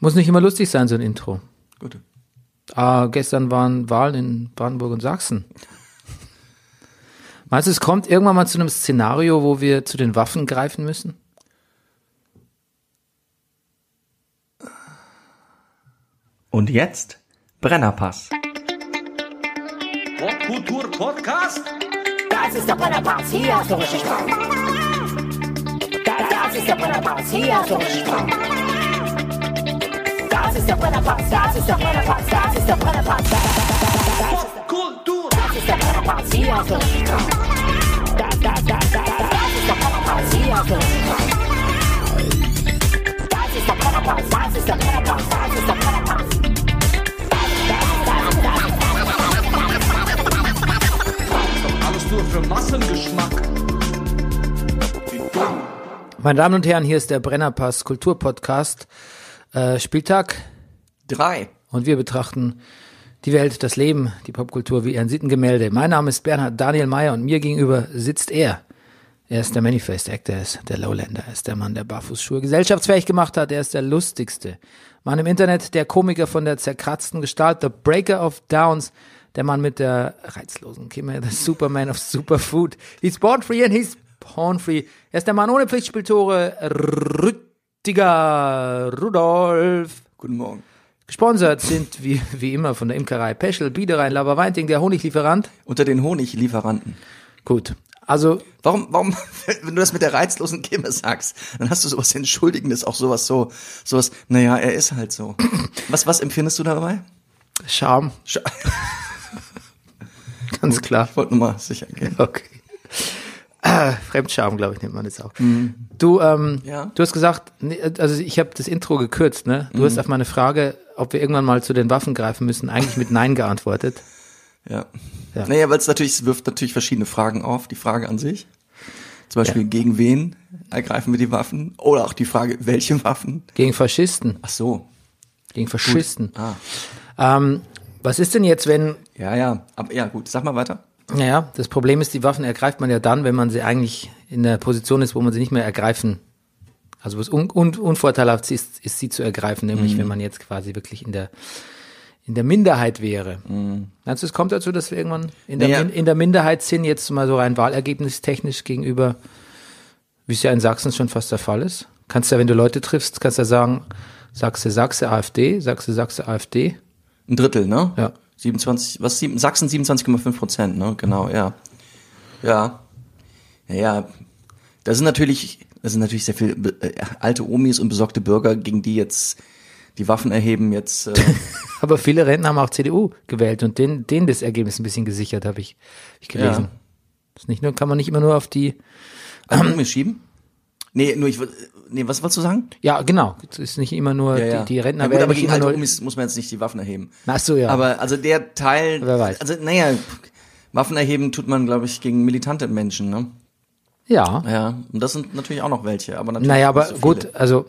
Muss nicht immer lustig sein, so ein Intro. Gut. Ah, gestern waren Wahlen in Brandenburg und Sachsen. Meinst du, es kommt irgendwann mal zu einem Szenario, wo wir zu den Waffen greifen müssen? Und jetzt Brennerpass. Popkultur Podcast? Das ist der Brennerpass, hier hast du richtig. Das, das ist der Brennerpass, hier hast du richtig. Das ist der Brennerpass, das ist der Brennerpass, das ist der Brennerpass. Das ist Kultur! das ist der Brennerpass, hier hast du richtig drauf. Das, das, das, das, ist der Brennerpass, hier richtig drauf. Das ist der Brennerpass, das ist der Brennerpass, das ist der Brennerpass. Alles nur für Massengeschmack. Wie dumm. Meine Damen und Herren, hier ist der Brennerpass Kulturpodcast. Äh, Spieltag Drei. und wir betrachten die Welt, das Leben, die Popkultur wie ein Sittengemälde. Mein Name ist Bernhard Daniel Mayer und mir gegenüber sitzt er. Er ist der Manifest Actor, er ist der Lowlander, er ist der Mann, der Barfußschuhe gesellschaftsfähig gemacht hat, er ist der lustigste. Mann im Internet, der Komiker von der zerkratzten Gestalt, the Breaker of Downs, der Mann mit der reizlosen Kimme, the Superman of Superfood. He's born free and he's porn free. Er ist der Mann ohne Pflichtspieltore, Rüttiger Rudolf. Guten Morgen. Gesponsert sind wie, wie immer von der Imkerei Peschel, Biederein, Laberweinting, der Honiglieferant. Unter den Honiglieferanten. Gut. Also, Warum, warum, wenn du das mit der reizlosen Kimme sagst, dann hast du sowas Entschuldigendes, auch sowas so, sowas, naja, er ist halt so. Was, was empfindest du dabei? Charme, Sch- ganz klar. Ich wollte nur mal sicher gehen. Okay. Ah, Fremdscham, glaube ich, nennt man das auch. Du, ähm, Ja. du hast gesagt, also ich habe das Intro gekürzt, ne? Du hast auf meine Frage, ob wir irgendwann mal zu den Waffen greifen müssen, eigentlich mit Nein geantwortet. Ja. Ja. Naja, weil es natürlich, es wirft natürlich verschiedene Fragen auf. Die Frage an sich. Zum Beispiel, gegen wen ergreifen wir die Waffen? Oder auch die Frage, welche Waffen? Gegen Faschisten, Ach so. gegen Faschisten. Ah. Ähm, was ist denn jetzt, wenn, Ja, ja. Aber, ja, gut. Sag mal weiter. Naja, das Problem ist, die Waffen ergreift man ja dann, wenn man sie eigentlich in der Position ist, wo man sie nicht mehr ergreifen, also wo es un, un, unvorteilhaft ist, ist, sie zu ergreifen, nämlich wenn man jetzt quasi wirklich in der in der Minderheit wäre. Meinst du, es kommt dazu, dass wir irgendwann in der, Naja. Min, in der Minderheit sind, jetzt mal so rein wahlergebnistechnisch gegenüber, wie es ja in Sachsen schon fast der Fall ist? Kannst ja, wenn du Leute triffst, kannst ja sagen, Sachse, Sachse, AfD, Sachse, Sachse, AfD. Ein Drittel, ne? Ja. 27, was, sieben, Sachsen 27,5 Prozent, ne? Genau, ja. Ja. Ja, ja. Da sind natürlich, da sind natürlich sehr viele äh, alte Omis und besorgte Bürger, gegen die jetzt die Waffen erheben, jetzt, äh, Aber viele Rentner haben auch CDU gewählt und denen, denen das Ergebnis ein bisschen gesichert, habe ich, hab ich gelesen. Ja. Das ist nicht nur, kann man nicht immer nur auf die, an Omis schieben? Nee, nur ich, nee, was wolltest du sagen? ja genau, es ist nicht immer nur, Ja, ja. die, die Rentner ja, gut, aber gegen alte nur, muss man jetzt nicht die Waffen erheben. Ach so, ja. Aber also der Teil, Wer weiß. also naja, Waffen erheben tut man, glaube ich, gegen militante Menschen, ne? ja. Ja, und das sind natürlich auch noch welche, aber natürlich Naja, aber so gut, also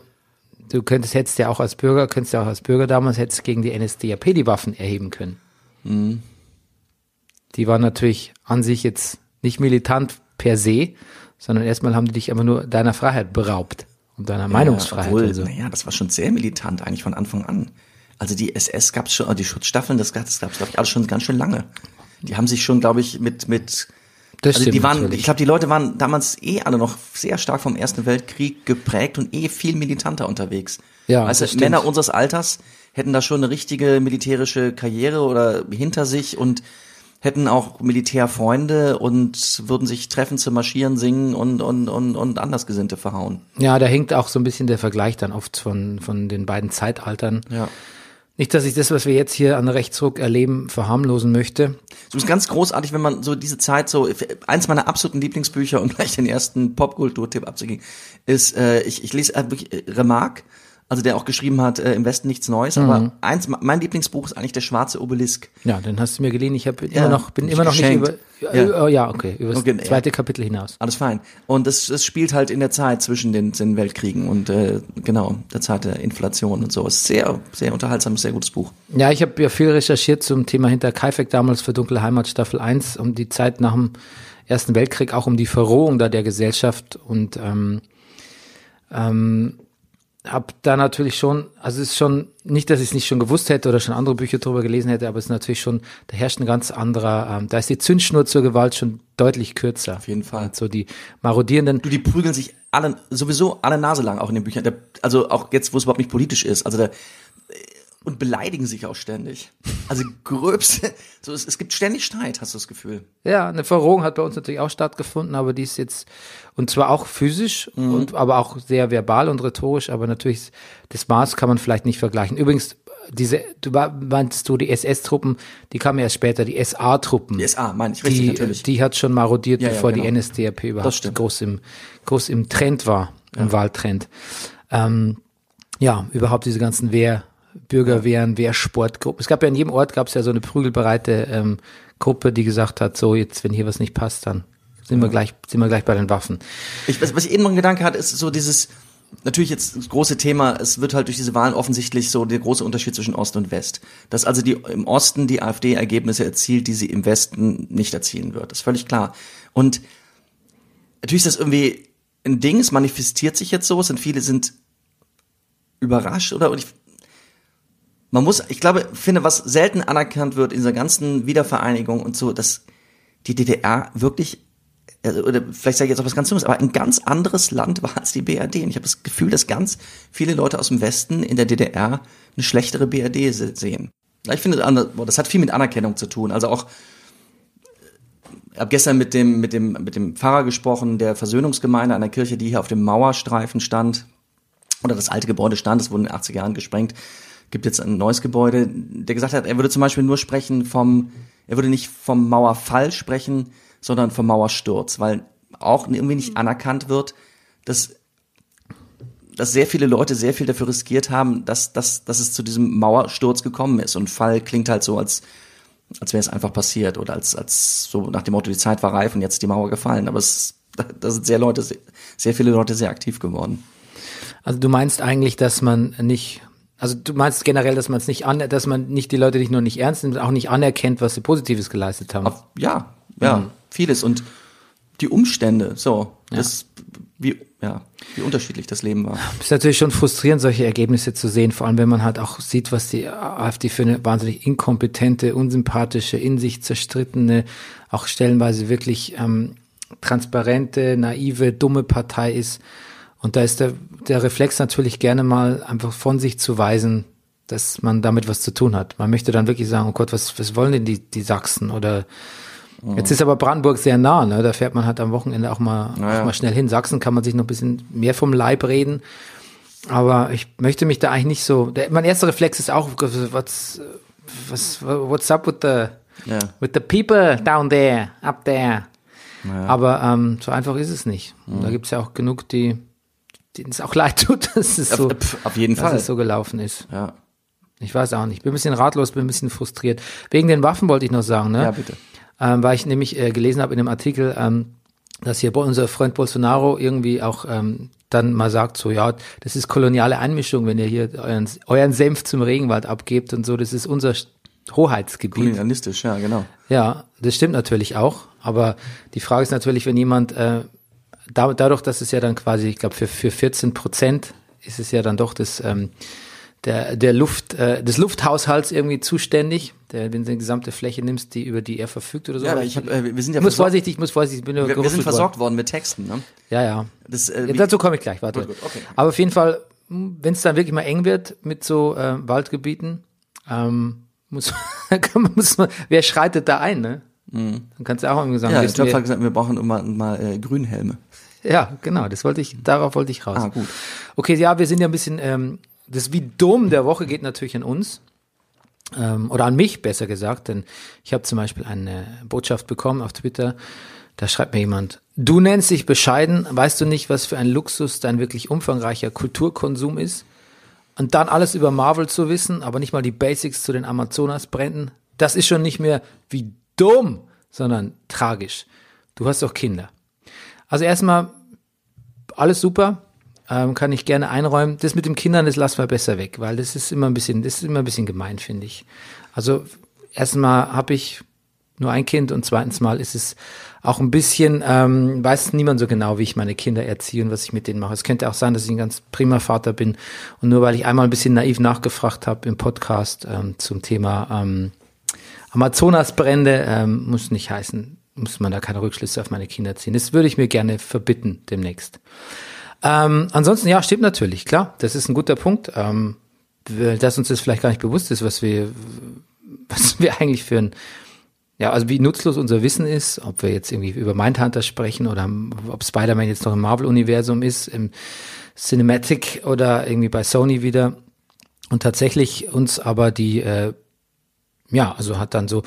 du könntest hättest ja auch als Bürger, könntest ja auch als Bürger damals hättest gegen die NSDAP die Waffen erheben können. Mhm. Die waren natürlich an sich jetzt nicht militant per se, sondern erstmal haben die dich aber nur deiner Freiheit beraubt und deiner Meinungsfreiheit Obwohl, und so. naja, das war schon sehr militant eigentlich von Anfang an. Also die SS gab's schon, die Schutzstaffeln, das gab's, das glaube ich, alles schon ganz schön lange. Die haben sich schon, glaube ich, mit, mit, Das also die waren, natürlich. ich glaube, die Leute waren damals eh alle noch sehr stark vom Ersten Weltkrieg geprägt und eh viel militanter unterwegs. Ja, stimmt. Männer unseres Alters hätten da schon eine richtige militärische Karriere oder hinter sich und hätten auch Militärfreunde und würden sich treffen zu marschieren, singen und, und, und, und Andersgesinnte verhauen. Ja, da hinkt auch so ein bisschen der Vergleich dann oft von, von den beiden Zeitaltern. Ja. Nicht, dass ich das, was wir jetzt hier an Rechtsruck erleben, verharmlosen möchte. So ist ganz großartig, wenn man so diese Zeit so eins meiner absoluten Lieblingsbücher und gleich den ersten Popkulturtipp abzugeben ist ich, äh, ich, ich lese äh, wirklich äh, Remarque, also der auch geschrieben hat äh, im Westen nichts Neues, Mhm. aber eins mein Lieblingsbuch ist eigentlich der schwarze Obelisk. Ja, den hast du mir geliehen. Ich habe Ja, immer noch, bin hab immer noch nicht geschenkt. über, Ja. ja, ja okay, über das Okay, ja. zweite Kapitel hinaus. Alles fein. Und es, es spielt halt in der Zeit zwischen den, den Weltkriegen und äh, genau der Zeit der Inflation und so. Ist sehr sehr unterhaltsames, sehr gutes Buch. Ja, ich habe ja viel recherchiert zum Thema hinter Kaifek damals für Dunkle Heimat Staffel 1, um die Zeit nach dem Ersten Weltkrieg, auch um die Verrohung da der Gesellschaft und ähm, ähm, habe da natürlich schon, also es ist schon, nicht, dass ich es nicht schon gewusst hätte oder schon andere Bücher drüber gelesen hätte, aber es ist natürlich schon, da herrscht ein ganz anderer, ähm, da ist die Zündschnur zur Gewalt schon deutlich kürzer. Auf jeden Fall. Und so die marodierenden, Du, die prügeln sich alle, sowieso alle Nase lang auch in den Büchern. Der, also auch jetzt, wo es überhaupt nicht politisch ist. Also da, und beleidigen sich auch ständig. Also gröbste, so es, es gibt ständig Streit, hast du das Gefühl. Ja, eine Verrohung hat bei uns natürlich auch stattgefunden, aber die ist jetzt, und zwar auch physisch, und, aber auch sehr verbal und rhetorisch, aber natürlich, das Maß kann man vielleicht nicht vergleichen. Übrigens, diese, du meinst du, die SS-Truppen, die kamen erst später, die SA-Truppen. Die SA, meine ich, richtig, die, natürlich. Die hat schon marodiert, Ja, ja, bevor die genau. NSDAP überhaupt groß im, groß im Trend war, im Wahltrend. Ähm, ja, überhaupt diese ganzen Wehr, Bürgerwehren, Wehrsportgruppen. Es gab ja in jedem Ort gab es ja so eine prügelbereite ähm, Gruppe, die gesagt hat, so jetzt, wenn hier was nicht passt, dann sind wir gleich, sind wir gleich bei den Waffen. Ich, was, was ich eben noch einen Gedanke hatte, ist so dieses, natürlich jetzt das große Thema, es wird halt durch diese Wahlen offensichtlich so der große Unterschied zwischen Ost und West. Dass also die im Osten die AfD Ergebnisse erzielt, die sie im Westen nicht erzielen wird. Das ist völlig klar. Und natürlich ist das irgendwie ein Ding, es manifestiert sich jetzt so, es sind viele sind überrascht oder und ich, man muss, ich glaube, finde, was selten anerkannt wird in dieser ganzen Wiedervereinigung und so, dass die DDR wirklich also, oder vielleicht sage ich jetzt auch was ganz Dummes, aber ein ganz anderes Land war als die BRD. Und ich habe das Gefühl, dass ganz viele Leute aus dem Westen in der DDR eine schlechtere BRD se- sehen. Ich finde, das hat viel mit Anerkennung zu tun. Also auch, ich habe gestern mit dem, mit, dem, mit dem Pfarrer gesprochen, der Versöhnungsgemeinde einer Kirche, die hier auf dem Mauerstreifen stand, oder das alte Gebäude stand, es wurde in den 80er Jahren gesprengt, gibt jetzt ein neues Gebäude, der gesagt hat, er würde zum Beispiel nur sprechen vom, er würde nicht vom Mauerfall sprechen, sondern vom Mauersturz, weil auch irgendwie nicht anerkannt wird, dass, dass sehr viele Leute sehr viel dafür riskiert haben, dass, dass, dass es zu diesem Mauersturz gekommen ist. Und Fall klingt halt so, als, als wäre es einfach passiert oder als, als so nach dem Motto, die Zeit war reif und jetzt ist die Mauer gefallen. Aber es, da sind sehr Leute, sehr viele Leute sehr aktiv geworden. Also du meinst eigentlich, dass man nicht, also du meinst generell, dass man es nicht an, dass man nicht die Leute nicht nur nicht ernst nimmt, auch nicht anerkennt, was sie Positives geleistet haben. Ja, ja, vieles und die Umstände, so, das, wie, ja, wie unterschiedlich das Leben war. Es ist natürlich schon frustrierend, solche Ergebnisse zu sehen, vor allem wenn man halt auch sieht, was die AfD für eine wahnsinnig inkompetente, unsympathische, in sich zerstrittene, auch stellenweise wirklich ähm, transparente, naive, dumme Partei ist. Und da ist der, der Reflex natürlich gerne mal einfach von sich zu weisen, dass man damit was zu tun hat. Man möchte dann wirklich sagen, oh Gott, was, was wollen denn die, die Sachsen oder Jetzt ist aber Brandenburg sehr nah, ne? Da fährt man halt am Wochenende auch mal, Naja. auch mal schnell hin. Sachsen kann man sich noch ein bisschen mehr vom Leib reden. Aber ich möchte mich da eigentlich nicht so. Der, mein erster Reflex ist auch, what's, was, what's up with the, Ja. with the people down there, up there. Aber ähm, so einfach ist es nicht. Da gibt's ja auch genug, die denen es auch leid tut, dass es so, Auf- jeden dass Fall. es so gelaufen ist. Ja, Ich weiß auch nicht. Bin ein bisschen ratlos, bin ein bisschen frustriert. Wegen den Waffen wollte ich noch sagen, ne? Ja, bitte. Ähm, weil ich nämlich äh, gelesen habe in dem Artikel, ähm, dass hier unser Freund Bolsonaro irgendwie auch ähm, dann mal sagt, so ja, das ist koloniale Einmischung, wenn ihr hier euren, euren Senf zum Regenwald abgebt und so, das ist unser Hoheitsgebiet. kolonialistisch, ja, genau. Ja, das stimmt natürlich auch. Aber die Frage ist natürlich, wenn jemand, äh, da, dadurch, dass es ja dann quasi, ich glaube, für, für 14 Prozent ist es ja dann doch das, ähm, der, der Luft, äh, des Lufthaushalts irgendwie zuständig, der, wenn du die gesamte Fläche nimmst, die, über die er verfügt oder so. Ja, ich hab, äh, wir sind ja ich muss vorsichtig, ich muss vorsichtig, ich bin nur Wir, wir sind versorgt worden. worden mit Texten, ne? Ja, ja. Das, äh, Ja, dazu komme ich gleich, warte. Gut, gut, okay. Aber auf jeden Fall, wenn es dann wirklich mal eng wird mit so äh, Waldgebieten, ähm, muss, muss man, wer schreitet da ein, ne? Dann kannst du auch irgendwie sagen, Mhm. ja, ich glaube, wir, gesagt, wir brauchen immer mal äh, Grünhelme. Ja, genau, das wollte ich, darauf wollte ich raus. Ah, gut. Okay, ja, wir sind ja ein bisschen, ähm, das wie dumm der Woche geht natürlich an uns. Ähm, oder an mich, besser gesagt, denn ich habe zum Beispiel eine Botschaft bekommen auf Twitter, da schreibt mir jemand, du nennst dich bescheiden, weißt du nicht, was für ein Luxus dein wirklich umfangreicher Kulturkonsum ist? Und dann alles über Marvel zu wissen, aber nicht mal die Basics zu den Amazonas-Bränden, das ist schon nicht mehr wie dumm, sondern tragisch. Du hast doch Kinder. Also erstmal, alles super, ähm, kann ich gerne einräumen. Das mit den Kindern, das lassen wir besser weg, weil das ist immer ein bisschen, das ist immer ein bisschen gemein, finde ich. Also erstmal habe ich nur ein Kind und zweitens mal ist es auch ein bisschen, ähm, weiß niemand so genau, wie ich meine Kinder erziehe und was ich mit denen mache. Es könnte auch sein, dass ich ein ganz prima Vater bin und nur weil ich einmal ein bisschen naiv nachgefragt habe im Podcast ähm, zum Thema ähm, Amazonasbrände, ähm, muss nicht heißen, muss man da keine Rückschlüsse auf meine Kinder ziehen. Das würde ich mir gerne verbitten demnächst. Ähm, ansonsten, ja, stimmt natürlich, klar, das ist ein guter Punkt. Ähm, dass uns das vielleicht gar nicht bewusst ist, was wir, was wir eigentlich für ein, ja, also wie nutzlos unser Wissen ist, ob wir jetzt irgendwie über Mindhunter sprechen oder ob Spider-Man jetzt noch im Marvel-Universum ist, im Cinematic oder irgendwie bei Sony wieder. Und tatsächlich uns aber die, äh, ja, also hat dann so,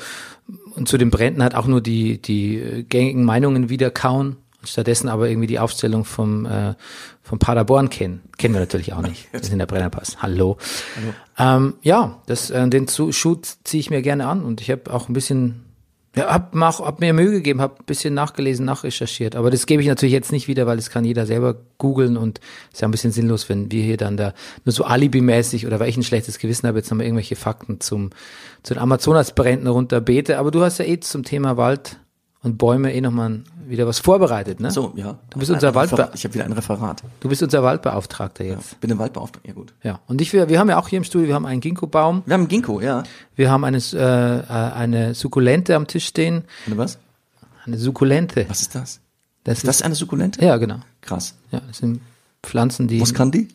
und zu den Bränden hat auch nur die, die äh, gängigen Meinungen wieder kauen stattdessen aber irgendwie die Aufstellung vom, äh, vom Paderborn kennen. Kennen wir natürlich auch nicht. Wir sind in der Brennerpass. Hallo. Hallo. Ähm, ja, das, äh, den Shoot ziehe ich mir gerne an und ich habe auch ein bisschen, ja, hab, mach, hab mir Mühe gegeben, habe ein bisschen nachgelesen, nachrecherchiert. Aber das gebe ich natürlich jetzt nicht wieder, weil das kann jeder selber googeln und ist ja ein bisschen sinnlos, wenn wir hier dann da nur so alibimäßig oder weil ich ein schlechtes Gewissen habe, jetzt nochmal irgendwelche Fakten zum, zu den Amazonasbränden runterbete. Aber du hast ja eh zum Thema Wald und Bäume eh nochmal wieder was vorbereitet, ne? So, ja. Du bist unser Waldbe Ich habe wieder ein Referat. Du bist unser Waldbeauftragter jetzt. Ja, bin ein Waldbeauftragter, ja gut. Ja. Und ich, wir, wir haben ja auch hier im Studio, wir haben einen Ginkgo-Baum. Wir haben einen Ginkgo, ja. Wir haben eine, äh, eine Sukkulente am Tisch stehen. Eine was? Eine Sukkulente. Was ist das? Das ist das eine Sukkulente? Ja, genau. Krass. Ja, das sind Pflanzen, die. Was kann die?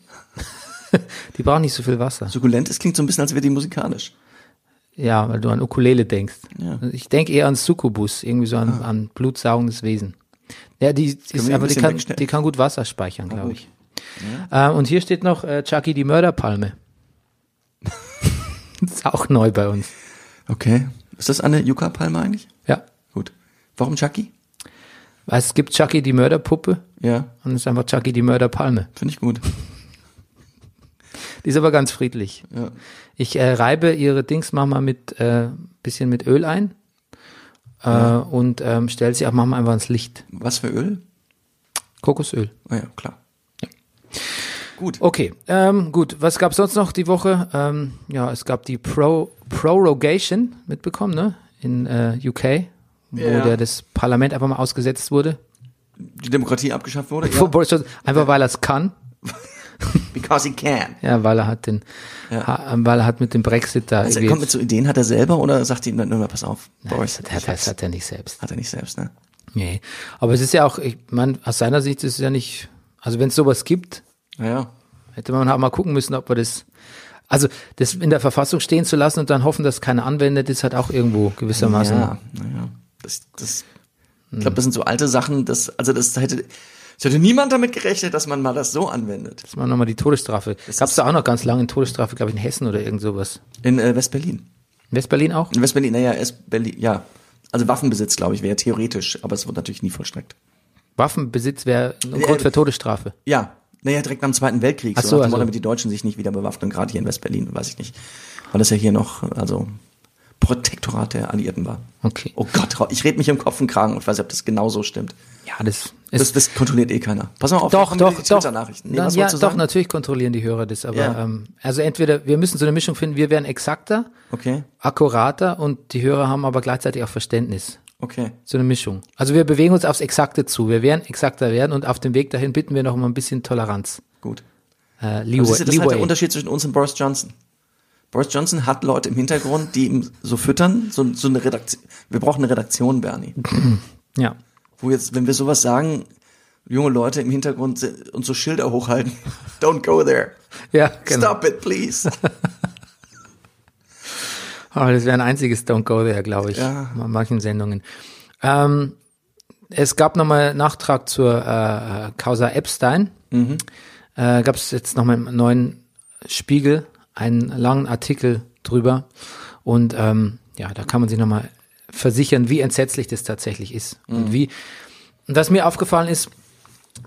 die brauchen nicht so viel Wasser. Sukkulent, es klingt so ein bisschen, als wäre die musikalisch. Ja, weil du an Ukulele denkst. Ja. Ich denke eher an Succubus, irgendwie so an, Ah. an blutsaugendes Wesen. Ja, die ist, aber die kann, die kann gut Wasser speichern, glaube gut. ich. Äh, und hier steht noch äh, Chucky die Mörderpalme. ist auch neu bei uns. Okay. Ist das eine Yucca-Palme eigentlich? Ja. Gut. Warum Chucky? Weil es gibt Chucky die Mörderpuppe Ja, und es ist einfach Chucky die Mörderpalme. finde ich gut. Die ist aber ganz friedlich. Ja. Ich äh, reibe ihre Dings manchmal mit äh, bisschen mit Öl ein äh, und ähm, stelle sie auch manchmal einfach ins Licht. Was für Öl? Kokosöl. Ah ja, klar. Gut. Okay, ähm, gut. Was gab es sonst noch die Woche? Ähm, ja, es gab die Pro Prorogation mitbekommen, ne? In äh, UK, wo Ja. der das Parlament einfach mal ausgesetzt wurde. Die Demokratie abgeschafft wurde? Johnson, einfach weil er es kann. Because he can. Ja, weil er hat den, Ja. ha, weil er hat mit dem Brexit da Also er kommt mit so Ideen, hat er selber oder sagt ihm dann nur mal, pass auf, Nein, Boris, das, hat, das hat er nicht selbst. hat er nicht selbst, ne? Nee. Aber es ist ja auch, ich meine, aus seiner Sicht ist es ja nicht, also wenn es sowas gibt, Naja. hätte man auch mal gucken müssen, ob wir das, also das in der Verfassung stehen zu lassen und dann hoffen, dass keiner anwendet, ist halt auch irgendwo gewissermaßen. Ja, naja. Das, das, ich glaube, das sind so alte Sachen, das, also das hätte, es hätte niemand damit gerechnet, dass man mal das so anwendet. Dass man nochmal die Todesstrafe. Das Gab es da auch noch ganz lange in Todesstrafe, glaube ich, in Hessen oder irgend sowas. In äh, West-Berlin. In West-Berlin auch? In West-Berlin, naja, Est-Berlin, ja. Also Waffenbesitz, glaube ich, wäre theoretisch, aber es wird natürlich nie vollstreckt. Waffenbesitz wäre ein Äh, Grund für Todesstrafe. Ja, naja, direkt am Zweiten Weltkrieg, Ach so, so, also- damit die Deutschen sich nicht wieder bewaffnen, gerade hier in West-Berlin, weiß ich nicht. Weil das ja hier noch, also Protektorat der Alliierten war. Okay. Oh Gott, ich rede mich im Kopf und Kragen und weiß nicht, ob das genau so stimmt. Ja, das Das, ist. das kontrolliert eh keiner. Pass mal auf, doch, doch, doch. Twitter-Nachrichten. Nee, Na, ja, doch, natürlich kontrollieren die Hörer das, aber Ja. ähm, also entweder wir müssen so eine Mischung finden, wir wären exakter, Okay, akkurater und die Hörer haben aber gleichzeitig auch Verständnis. okay. So eine Mischung. Also wir bewegen uns aufs Exakte zu. Wir werden exakter werden und auf dem Weg dahin bitten wir noch mal ein bisschen Toleranz. Gut. Äh, Leeway. das ist halt der. Unterschied zwischen uns und Boris Johnson. Boris Johnson hat Leute im Hintergrund, die ihm so füttern, so, so eine Redaktion. Wir brauchen eine Redaktion, Bernie. Ja. Wo jetzt, wenn wir sowas sagen, junge Leute im Hintergrund uns so Schilder hochhalten. Don't go there. Ja, genau. Stop it, please. Aber das wäre ein einziges Don't Go There, glaube ich, Ja. in manchen Sendungen. Ähm, es gab nochmal Nachtrag zur äh, Causa Epstein. Mhm. Äh, gab es jetzt nochmal im neuen Spiegel einen langen Artikel drüber. Und ähm, ja, da kann man sich nochmal versichern, wie entsetzlich das tatsächlich ist. Mhm. Und wie, und was mir aufgefallen ist,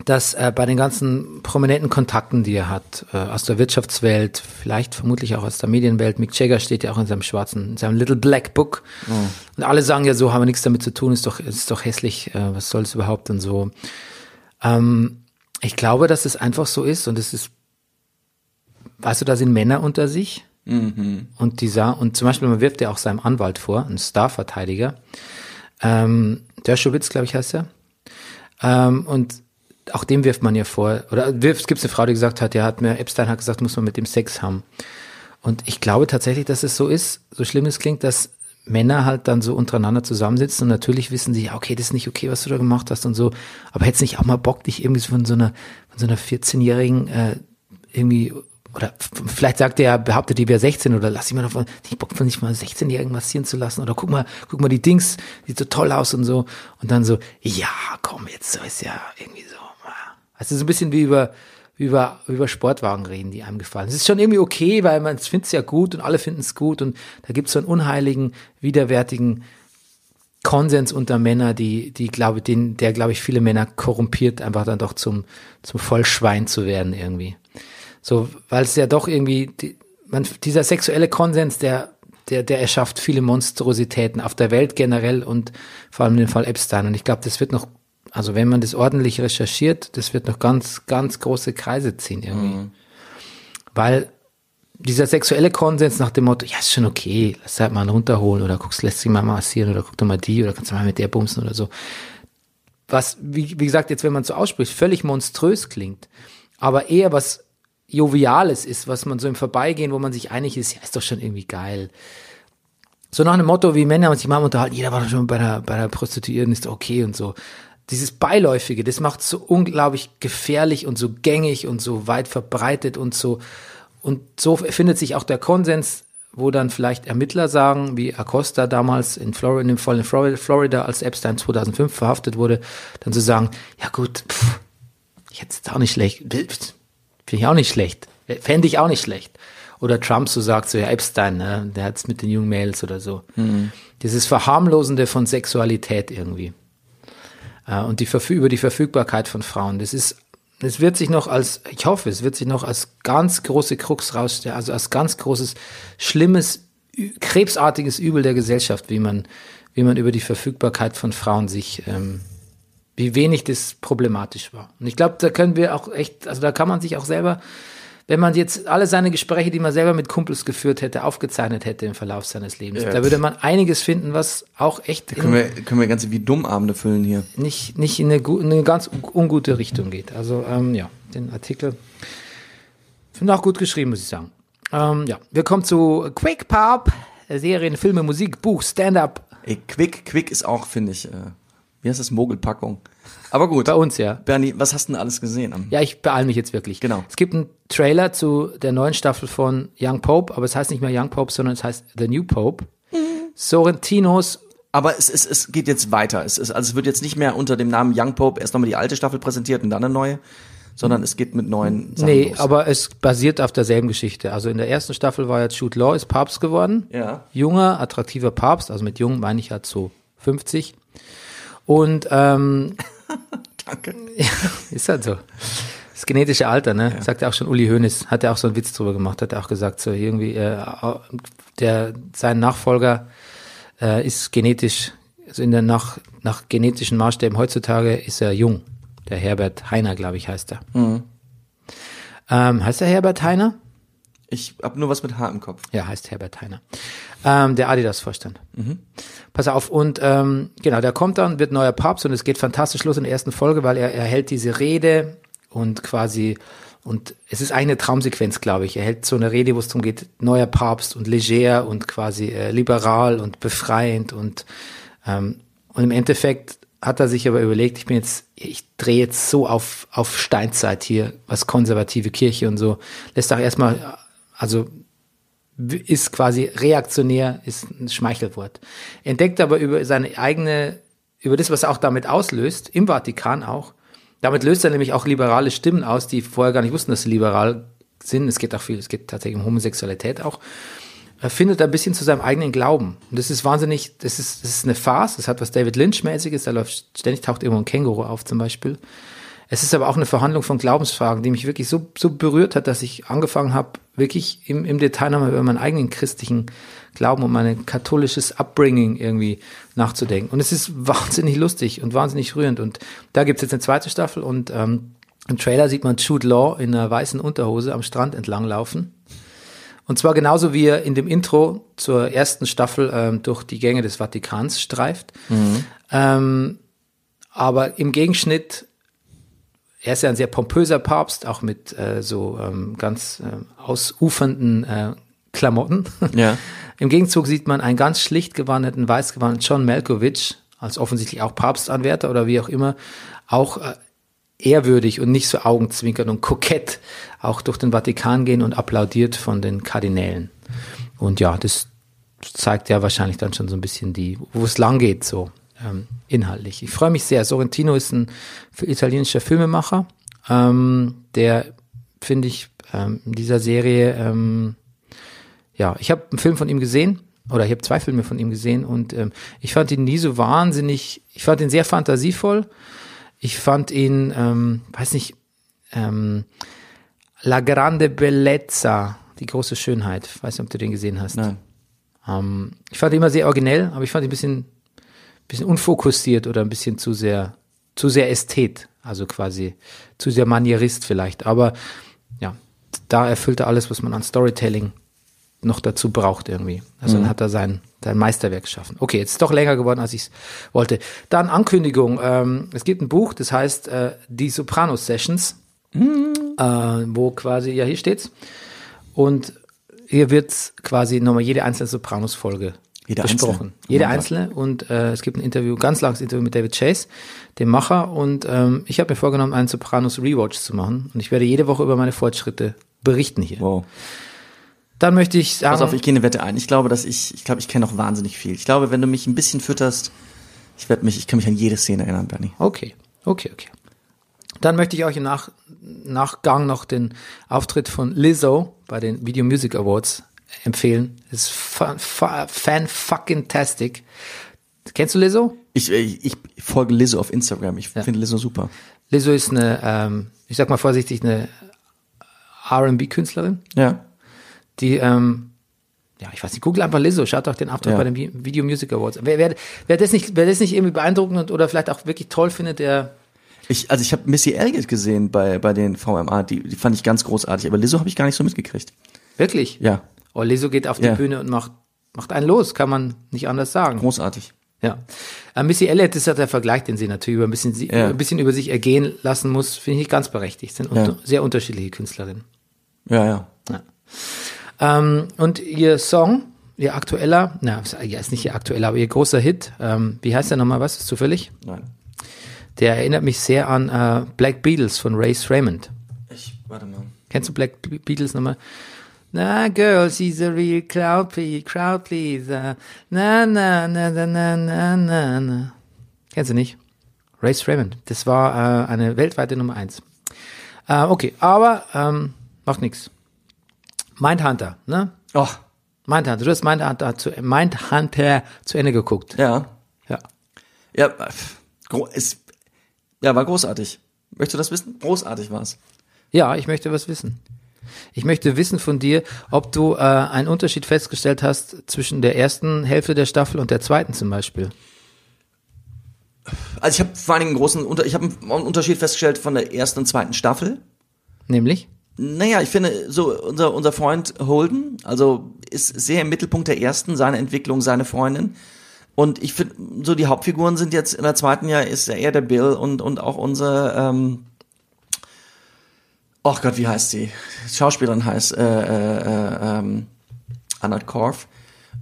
dass äh, bei den ganzen prominenten Kontakten, die er hat, äh, aus der Wirtschaftswelt, vielleicht vermutlich auch aus der Medienwelt, Mick Jagger steht ja auch in seinem schwarzen, in seinem Little Black Book. Und alle sagen ja so, haben wir nichts damit zu tun, ist doch, ist doch hässlich, äh, was soll es überhaupt und so. Ähm, ich glaube, dass es einfach so ist und es ist, weißt du, da sind Männer unter sich, Und dieser, und zum Beispiel, man wirft ja auch seinem Anwalt vor, ein Starverteidiger, ähm, Dershowitz, glaube ich, heißt er. Ähm, und auch dem wirft man ja vor, oder es gibt eine Frau, die gesagt hat, ja, hat mir, Epstein hat gesagt, muss man mit dem Sex haben. Und ich glaube tatsächlich, dass es so ist, so schlimm es klingt, dass Männer halt dann so untereinander zusammensitzen und natürlich wissen sie, ja, okay, das ist nicht okay, was du da gemacht hast und so, aber hättest nicht auch mal Bock, dich irgendwie von so einer, so einer 14-Jährigen äh, irgendwie oder vielleicht sagt er, behauptet die wäre 16 oder lass ich mal davon, ich Bock von sich mal 16-Jährigen massieren zu lassen oder guck mal, guck mal die Dings, sieht so toll aus und so und dann so, ja, komm, jetzt so ist ja irgendwie so. Also so ein bisschen wie über, wie über, wie über Sportwagen reden, die einem gefallen. Es ist schon irgendwie okay, weil man findet es ja gut und alle finden es gut und da gibt es so einen unheiligen, widerwärtigen Konsens unter Männer, die, die glaube den, der glaube ich viele Männer korrumpiert, einfach dann doch zum, zum Vollschwein zu werden irgendwie. So, weil es ja doch irgendwie, die, man, dieser sexuelle Konsens, der, der, der erschafft viele Monstrositäten auf der Welt generell und vor allem den Fall Epstein. Und ich glaube, das wird noch, also wenn man das ordentlich recherchiert, das wird noch ganz, ganz große Kreise ziehen irgendwie. Weil dieser sexuelle Konsens nach dem Motto, ja, ist schon okay, lass halt mal einen runterholen oder guckst, lässt sich mal massieren oder guck doch mal die oder kannst du mal mit der bumsen oder so. Was, wie, wie gesagt, jetzt, wenn man so ausspricht, völlig monströs klingt, aber eher was Joviales ist, was man so im Vorbeigehen, wo man sich einig ist, ja, ist doch schon irgendwie geil. So nach einem Motto, wie Männer sich mal unterhalten, jeder war doch schon bei der, bei der Prostituierten, ist okay und so. Dieses Beiläufige, das macht so unglaublich gefährlich und so gängig und so weit verbreitet und so, und so findet sich auch der Konsens, wo dann vielleicht Ermittler sagen, wie Acosta damals in Florida, in dem Fall in Florida, als Epstein 2005 verhaftet wurde, dann zu sagen, ja gut, pff, ich hätte auch nicht schlecht, finde ich auch nicht schlecht, fände ich auch nicht schlecht. Oder Trump so sagt, so ja Epstein, ne, der hat's mit den jungen Mädels oder so. Dieses Verharmlosende von Sexualität irgendwie. Äh, und die über die Verfügbarkeit von Frauen. Das ist, es wird sich noch als, ich hoffe, es wird sich noch als ganz große Krux rausstellen, also als ganz großes, schlimmes, krebsartiges Übel der Gesellschaft, wie man, wie man über die Verfügbarkeit von Frauen sich, ähm, wie wenig das problematisch war. Und ich glaube, da können wir auch echt, also da kann man sich auch selber, wenn man jetzt alle seine Gespräche, die man selber mit Kumpels geführt hätte, aufgezeichnet hätte im Verlauf seines Lebens, Ja. da würde man einiges finden, was auch echt in, Können wir, können wir ganze wie Dummabende füllen hier. nicht, nicht in eine, in eine ganz un- ungute Richtung geht. Also ähm, ja, den Artikel finde auch gut geschrieben, muss ich sagen. Ähm, ja, wir kommen zu Quick Pop, Serien, Filme, Musik, Buch, Stand-up. Quick, Quick ist auch, finde ich, äh, wie heißt das, Mogelpackung. Aber gut. Bei uns, ja. Bernie, was hast du denn alles gesehen? Ja, ich beeile mich jetzt wirklich. Genau. Es gibt einen Trailer zu der neuen Staffel von Young Pope, aber es heißt nicht mehr Young Pope, sondern es heißt The New Pope. Sorrentinos Aber es, es, es geht jetzt weiter. Es, ist, also es wird jetzt nicht mehr unter dem Namen Young Pope erst nochmal die alte Staffel präsentiert und dann eine neue, sondern es geht mit neuen Sachen Nee, los. aber es basiert auf derselben Geschichte. Also in der ersten Staffel war jetzt Jude Law ist Papst geworden. Ja. Junger, attraktiver Papst, also mit jung meine ich halt so 50. Und ähm, Danke. ist halt so. Das genetische Alter, ne? Sagt ja auch schon Uli Hoeneß, hat ja auch so einen Witz drüber gemacht, hat er auch gesagt, so irgendwie, äh, der, sein Nachfolger äh, ist genetisch, also in der nach, nach genetischen Maßstäben heutzutage ist er jung. Der Herbert Heiner, glaube ich, heißt er. Ähm, heißt er Herbert Heiner? Ich hab nur was mit Haar im Kopf. Ja, heißt Herbert Heiner. Ähm, der Adidas-Vorstand. Pass auf, und ähm, genau, der kommt dann, wird neuer Papst und es geht fantastisch los in der ersten Folge, weil er, er hält diese Rede und quasi, und es ist eine Traumsequenz, glaube ich. Er hält so eine Rede, wo es darum geht, neuer Papst und leger und quasi äh, liberal und befreiend und, ähm, und im Endeffekt hat er sich aber überlegt, ich bin jetzt, ich drehe jetzt so auf, auf Steinzeit hier, was konservative Kirche und so, lässt auch erstmal, also ist quasi reaktionär, ist ein Schmeichelwort. Entdeckt aber über seine eigene, über das, was er auch damit auslöst, im Vatikan auch. Damit löst er nämlich auch liberale Stimmen aus, die vorher gar nicht wussten, dass sie liberal sind. Es geht auch viel, es geht tatsächlich um Homosexualität auch. Er findet ein bisschen zu seinem eigenen Glauben. Und das ist wahnsinnig, das ist, das ist eine Farce, das hat was David Lynch-mäßiges, da läuft, ständig taucht irgendwo ein Känguru auf zum Beispiel. Es ist aber auch eine Verhandlung von Glaubensfragen, die mich wirklich so, so berührt hat, dass ich angefangen habe, wirklich im, im Detail nochmal über meinen eigenen christlichen Glauben und mein katholisches Upbringing irgendwie nachzudenken. Und es ist wahnsinnig lustig und wahnsinnig rührend. Und da gibt's jetzt eine zweite Staffel und ähm, im Trailer sieht man Jude Law in einer weißen Unterhose am Strand entlang laufen. Und zwar genauso wie er in dem Intro zur ersten Staffel ähm, durch die Gänge des Vatikans streift. Ähm, aber im Gegenschnitt, er ist ja ein sehr pompöser Papst, auch mit äh, so ähm, ganz äh, ausufernden äh, Klamotten. Ja. Im Gegenzug sieht man einen ganz schlicht gewandelten, weiß gewandelten John Malkovich, als offensichtlich auch Papstanwärter oder wie auch immer, auch äh, ehrwürdig und nicht so augenzwinkern und kokett auch durch den Vatikan gehen und applaudiert von den Kardinälen. Und ja, das zeigt ja wahrscheinlich dann schon so ein bisschen die, wo es lang geht, so ähm, inhaltlich. Ich freue mich sehr. Sorrentino ist ein italienischer Filmemacher, ähm, der, finde ich, ähm, in dieser Serie, ähm, ja, ich habe einen Film von ihm gesehen, oder ich habe zwei Filme von ihm gesehen und ähm, ich fand ihn nie so wahnsinnig, ich fand ihn sehr fantasievoll. Ich fand ihn, ähm, weiß nicht, ähm, La Grande Bellezza, die große Schönheit. Weiß nicht, ob du den gesehen hast. Nein. Ähm, ich fand ihn immer sehr originell, aber ich fand ihn ein bisschen, bisschen unfokussiert oder ein bisschen zu sehr, zu sehr Ästhet. Also quasi zu sehr Manierist vielleicht. Aber ja, da erfüllt er alles, was man an Storytelling noch dazu braucht irgendwie. Also dann hat er sein, sein Meisterwerk geschaffen. Okay, jetzt ist doch länger geworden, als ich es wollte. Dann Ankündigung. Ähm, es gibt ein Buch, das heißt äh, Die Sopranos Sessions, äh, wo quasi, ja hier steht's. Und hier wird quasi nochmal jede einzelne Sopranos-Folge Jede besprochen. einzelne? Jede mein einzelne. Und äh, es gibt ein Interview, ganz langes Interview mit David Chase, dem Macher. Und ähm, ich habe mir vorgenommen, einen Sopranos Rewatch zu machen. Und ich werde jede Woche über meine Fortschritte berichten hier. Wow. Dann möchte ich sagen, Pass auf, ich gehe eine Wette ein. Ich glaube, dass ich, ich glaube, ich kenne noch wahnsinnig viel. Ich glaube, wenn du mich ein bisschen fütterst, ich werde mich, ich kann mich an jede Szene erinnern, Bernie. Okay, okay, okay. Dann möchte ich euch im Nach Nachgang noch den Auftritt von Lizzo bei den Video Music Awards empfehlen. Ist fan, fa- fan fucking tastic. Kennst du Lizzo? Ich, ich, ich folge Lizzo auf Instagram. Ich finde Lizzo super. Lizzo ist eine, ähm, ich sag mal vorsichtig, eine R&B-Künstlerin, Ja. die, ähm, ja, ich weiß nicht, google einfach Lizzo, schaut auch den Auftritt Ja. bei den Vi- Video Music Awards. Wer, wer, wer, das nicht, wer das nicht irgendwie beeindruckend und, oder vielleicht auch wirklich toll findet, der, Ich, also ich habe Missy Elliott gesehen bei, bei den VMA, die, die fand ich ganz großartig, aber Lizzo habe ich gar nicht so mitgekriegt. wirklich, Ja, Oh, Lizzo geht auf die Ja. Bühne und macht, macht einen los, kann man nicht anders sagen. großartig. Ja. Äh, Missy Elliott ist ja der Vergleich, den sie natürlich über ein bisschen, Ja. ein bisschen über sich ergehen lassen muss, finde ich nicht ganz berechtigt. Sind Ja. sehr unterschiedliche Künstlerinnen. Ja, ja. Ja. Ähm, und ihr Song, ihr aktueller, na, ja, ist nicht ihr aktueller, aber ihr großer Hit, ähm, wie heißt der nochmal, was ist zufällig? Nein. Der erinnert mich sehr an äh, Black Beatles von Ray Raymond. Ich, warte mal. Kennst du Black Be- Beatles nochmal? Na, girl, she's a real crowd, ple- crowd pleaser. Na, na, na, na, na, na, na, na. Kennst du nicht? Race Raymond. Das war äh, eine weltweite Nummer eins. Äh, okay, aber ähm, macht nix. Mindhunter, ne? Oh, Mindhunter. Du hast Mindhunter zu, Mindhunter zu Ende geguckt. ja. Ja. Ja, ist, ja, war großartig. Möchtest du das wissen? Großartig war's. Ja, ich möchte was wissen. Ich möchte wissen von dir, ob du äh, einen Unterschied festgestellt hast zwischen der ersten Hälfte der Staffel und der zweiten zum Beispiel. Also ich habe vor allen Dingen einen großen, Unter ich habe einen Unterschied festgestellt von der ersten und zweiten Staffel. Nämlich? Naja, ich finde, so unser, unser Freund Holden, also ist sehr im Mittelpunkt der ersten, seine Entwicklung, seine Freundin. Und ich finde, so die Hauptfiguren sind jetzt in der zweiten Jahr ist ja eher der Bill und, und auch unsere, ähm, oh Gott, wie heißt sie? Schauspielerin heißt, äh, äh, äh, Anna Korf,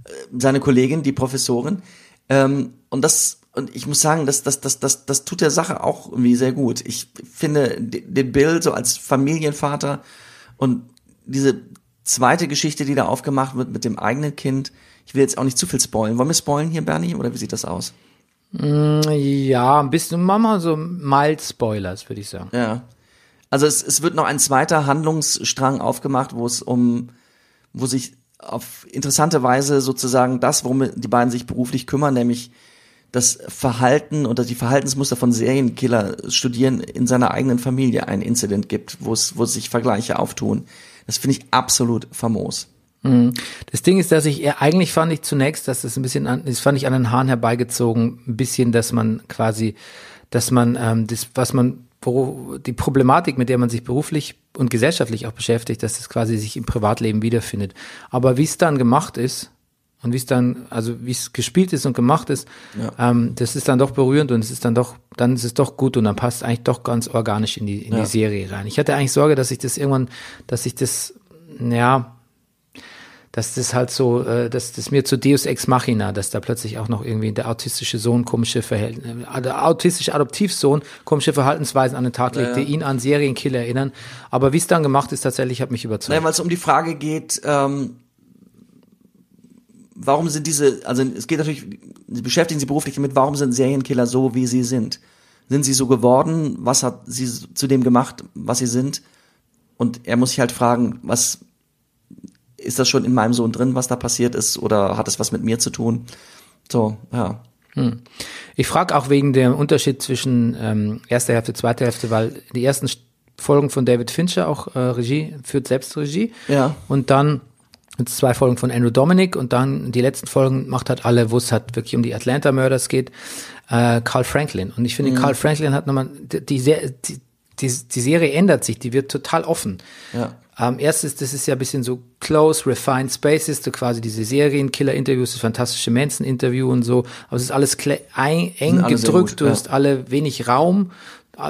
äh, seine Kollegin, die Professorin. Ähm, und das, und ich muss sagen, das, das, das, das, das tut der Sache auch irgendwie sehr gut. Ich finde de- den Bill so als Familienvater und diese zweite Geschichte, die da aufgemacht wird mit dem eigenen Kind. Ich will jetzt auch nicht zu viel spoilen. Wollen wir spoilen hier, Bernie, oder wie sieht das aus? Ja, ein bisschen, Mama, so mild Spoilers, würde ich sagen. Ja. Also es, es wird noch ein zweiter Handlungsstrang aufgemacht, wo es um, wo sich auf interessante Weise sozusagen das, worum die beiden sich beruflich kümmern, nämlich das Verhalten oder die Verhaltensmuster von Serienkiller studieren in seiner eigenen Familie ein Incident gibt, wo es, wo sich Vergleiche auftun. Das finde ich absolut famos. Das Ding ist, dass ich eher, eigentlich fand ich zunächst, dass das ein bisschen, an, das fand ich an den Haaren herbeigezogen, ein bisschen, dass man quasi, dass man ähm, das, was man die Problematik, mit der man sich beruflich und gesellschaftlich auch beschäftigt, dass es quasi sich im Privatleben wiederfindet. Aber wie es dann gemacht ist und wie es dann, also wie es gespielt ist und gemacht ist, ähm, das ist dann doch berührend und es ist dann doch, dann ist es doch gut und dann passt eigentlich doch ganz organisch in die, in Ja. die Serie rein. Ich hatte eigentlich Sorge, dass ich das irgendwann, dass ich das, ja, dass das halt so, äh, dass das mir zu Deus Ex Machina, dass da plötzlich auch noch irgendwie der autistische Sohn komische Verhältnisse, äh, der autistische Adoptivsohn komische Verhaltensweisen an den Tag legt, die ihn an Serienkiller erinnern. Aber wie es dann gemacht ist, tatsächlich hat mich überzeugt. Nein, weil es um die Frage geht, ähm, warum sind diese, also es geht natürlich, sie beschäftigen sich beruflich damit, warum sind Serienkiller so, wie sie sind? Sind sie so geworden? Was hat sie zu dem gemacht, was sie sind? Und er muss sich halt fragen, was ist das schon in meinem Sohn drin, was da passiert ist, oder hat es was mit mir zu tun? So, ja. Ich frage auch wegen dem Unterschied zwischen ähm, erster Hälfte, zweiter Hälfte, weil die ersten St- Folgen von David Fincher auch äh, Regie, führt selbst Regie. Ja. Und dann jetzt zwei Folgen von Andrew Dominic und dann die letzten Folgen macht halt alle, wo es halt wirklich um die Atlanta Murders geht, äh, Carl Franklin. Und ich finde, Carl Franklin hat nochmal, die, die, die, die Serie ändert sich, die wird total offen. Ja. Ähm, erstes, das ist ja ein bisschen so close, refined spaces, so quasi diese Serienkiller-Interviews, das fantastische Manson-Interview und so. Aber es ist alles ein, eng alle gedrückt, gut, du ja. hast alle wenig Raum,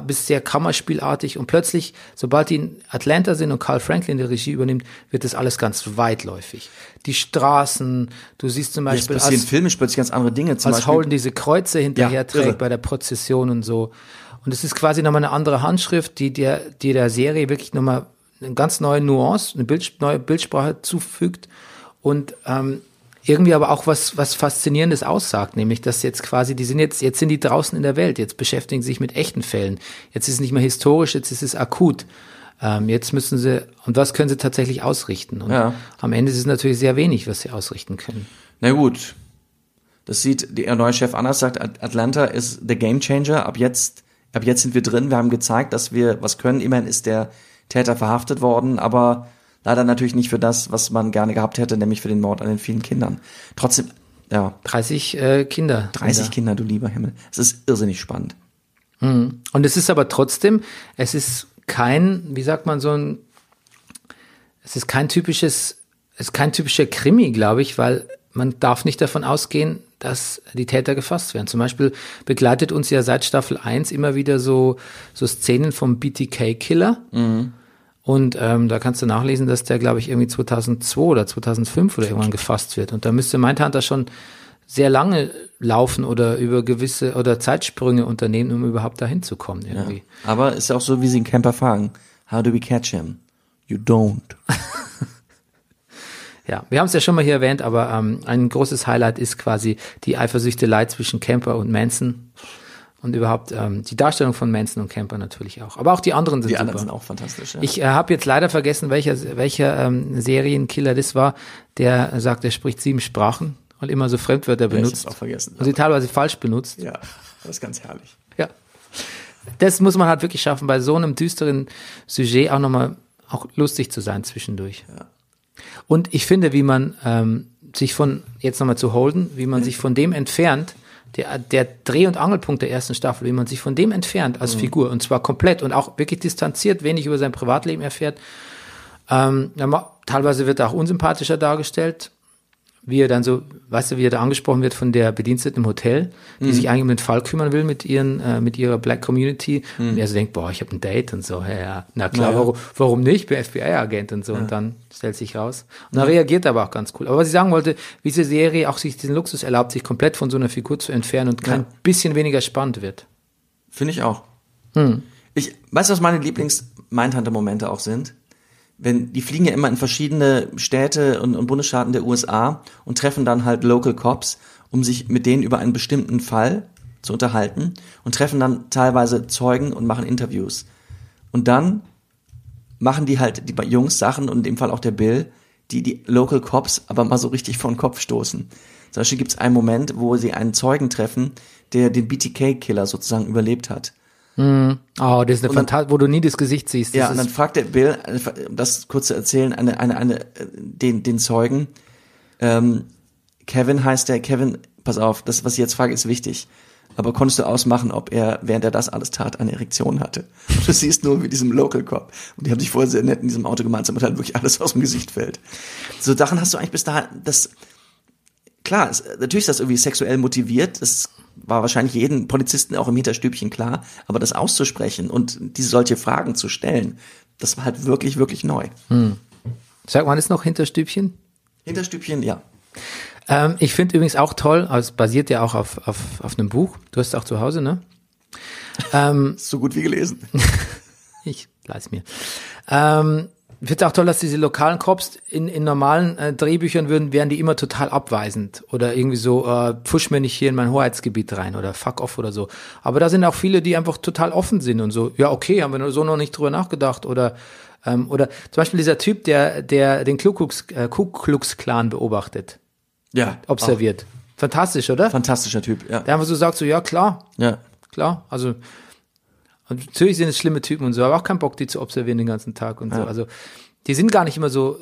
bist sehr kammerspielartig und plötzlich, sobald die in Atlanta sind und Carl Franklin die Regie übernimmt, wird das alles ganz weitläufig. Die Straßen, du siehst zum Beispiel passieren als, filmisch plötzlich ganz andere Dinge. Zum als Beispiel, Holden diese Kreuze hinterher Ja, trägt irre. bei der Prozession und so. Und es ist quasi nochmal eine andere Handschrift, die der, die der Serie wirklich nochmal eine ganz neue Nuance, eine Bild, neue Bildsprache zufügt und ähm, irgendwie aber auch was, was Faszinierendes aussagt, nämlich, dass jetzt quasi, die sind jetzt, jetzt sind die draußen in der Welt, jetzt beschäftigen sie sich mit echten Fällen. Jetzt ist es nicht mehr historisch, jetzt ist es akut. Ähm, jetzt müssen sie, und was können sie tatsächlich ausrichten? Und Ja. am Ende ist es natürlich sehr wenig, was sie ausrichten können. Na gut. Das sieht der neue Chef anders, sagt At- Atlanta ist the game changer. Ab jetzt, ab jetzt sind wir drin. Wir haben gezeigt, dass wir was können. Immerhin ist der Täter verhaftet worden, aber leider natürlich nicht für das, was man gerne gehabt hätte, nämlich für den Mord an den vielen Kindern. Trotzdem, ja, 30 äh, Kinder. 30 sind da. Kinder, du lieber Himmel. Es ist irrsinnig spannend. Und es ist aber trotzdem, es ist kein, wie sagt man so ein, es ist kein typisches, es ist kein typischer Krimi, glaube ich, weil man darf nicht davon ausgehen, dass die Täter gefasst werden. Zum Beispiel begleitet uns ja seit Staffel 1 immer wieder so, so Szenen vom BTK-Killer. Und ähm, da kannst du nachlesen, dass der, glaube ich, irgendwie 2002 oder 2005 oder irgendwann gefasst wird. Und da müsste Mindhunter schon sehr lange laufen oder über gewisse oder Zeitsprünge unternehmen, um überhaupt dahin zu kommen irgendwie. Aber ist ja auch so, wie sie in Camper fragen. How do we catch him? You don't. Ja, wir haben es ja schon mal hier erwähnt, aber ähm, ein großes Highlight ist quasi die Eifersüchtelei zwischen Camper und Manson und überhaupt ähm, die Darstellung von Manson und Camper natürlich auch. Aber auch die anderen sind Die super. anderen sind auch fantastisch. Ja. Ich äh, habe jetzt leider vergessen, welcher, welcher ähm, Serienkiller das war, der sagt, er spricht sieben Sprachen und immer so Fremdwörter ich hab's benutzt. auch vergessen. Und sie teilweise falsch benutzt. ja, das ist ganz herrlich. Ja. Das muss man halt wirklich schaffen, bei so einem düsteren Sujet auch nochmal auch lustig zu sein zwischendurch. Und ich finde, wie man ähm, sich von, jetzt nochmal zu Holden, wie man sich von dem entfernt, der, der Dreh- und Angelpunkt der ersten Staffel, wie man sich von dem entfernt als Figur und zwar komplett und auch wirklich distanziert, wenig über sein Privatleben erfährt. Ähm, teilweise wird er auch unsympathischer dargestellt, wie er dann so, weißt du, wie er da angesprochen wird von der Bediensteten im Hotel, die sich eigentlich um den Fall kümmern will mit ihren, äh, mit ihrer Black Community. Und er so denkt, boah, ich habe ein Date und so, ja, ja. na klar, Ja. warum, warum nicht? Ich bin FBI-Agent und so. Und dann stellt sich raus. Und dann reagiert er aber auch ganz cool. Aber was ich sagen wollte, wie diese Serie auch sich diesen Luxus erlaubt, sich komplett von so einer Figur zu entfernen und kein Ja. bisschen weniger spannend wird. Finde ich auch. Ich, weißt du, was meine Lieblings-Mindhunter-Momente auch sind? Wenn, die fliegen ja immer in verschiedene Städte und, und Bundesstaaten der USA und treffen dann halt Local Cops, um sich mit denen über einen bestimmten Fall zu unterhalten und treffen dann teilweise Zeugen und machen Interviews. Und dann machen die halt, die Jungs Sachen und in dem Fall auch der Bill, die die Local Cops aber mal so richtig vor den Kopf stoßen. Zum Beispiel gibt es einen Moment, wo sie einen Zeugen treffen, der den BTK-Killer sozusagen überlebt hat. Oh, das ist eine Fantasie, wo du nie das Gesicht siehst. Das Ja, und dann fragt der Bill, äh, um das kurz zu erzählen, eine, eine, eine, äh, den, den Zeugen, ähm, Kevin heißt der, Kevin, pass auf, das, was ich jetzt frage, ist wichtig. aber konntest du ausmachen, ob er, während er das alles tat, eine Erektion hatte. Du siehst nur wie diesem Local Cop. Und die haben sich vorher sehr nett in diesem Auto gemeinsam, damit halt wirklich alles aus dem Gesicht fällt. So Sachen hast du eigentlich bis dahin, das, klar, es, natürlich ist das irgendwie sexuell motiviert, das war wahrscheinlich jeden Polizisten auch im Hinterstübchen klar, aber das auszusprechen und diese solche Fragen zu stellen, das war halt wirklich, wirklich neu. Sagt man es noch Hinterstübchen? Hinterstübchen, ja. Ähm, ich finde übrigens auch toll, also es basiert ja auch auf, auf, auf einem Buch. Du hast es auch zu Hause, ne? Ähm, So gut wie gelesen. ich leise mir. Ähm, ich finde es auch toll, dass diese lokalen Cops in, in normalen äh, Drehbüchern würden, wären die immer total abweisend oder irgendwie so, äh, pfusch mir nicht hier in mein Hoheitsgebiet rein oder fuck off oder so. Aber da sind auch viele, die einfach total offen sind und so, ja okay, haben wir so noch nicht drüber nachgedacht oder ähm, oder zum Beispiel dieser Typ, der der den Ku Klux, äh, Ku Klux Klan beobachtet, Ja. observiert. Fantastisch, oder? Auch Fantastischer Typ, ja. Der einfach so sagt so, ja klar, Ja. klar, also und natürlich sind es schlimme Typen und so, aber auch keinen Bock, die zu observieren den ganzen Tag und so. Ja. Also die sind gar nicht immer so.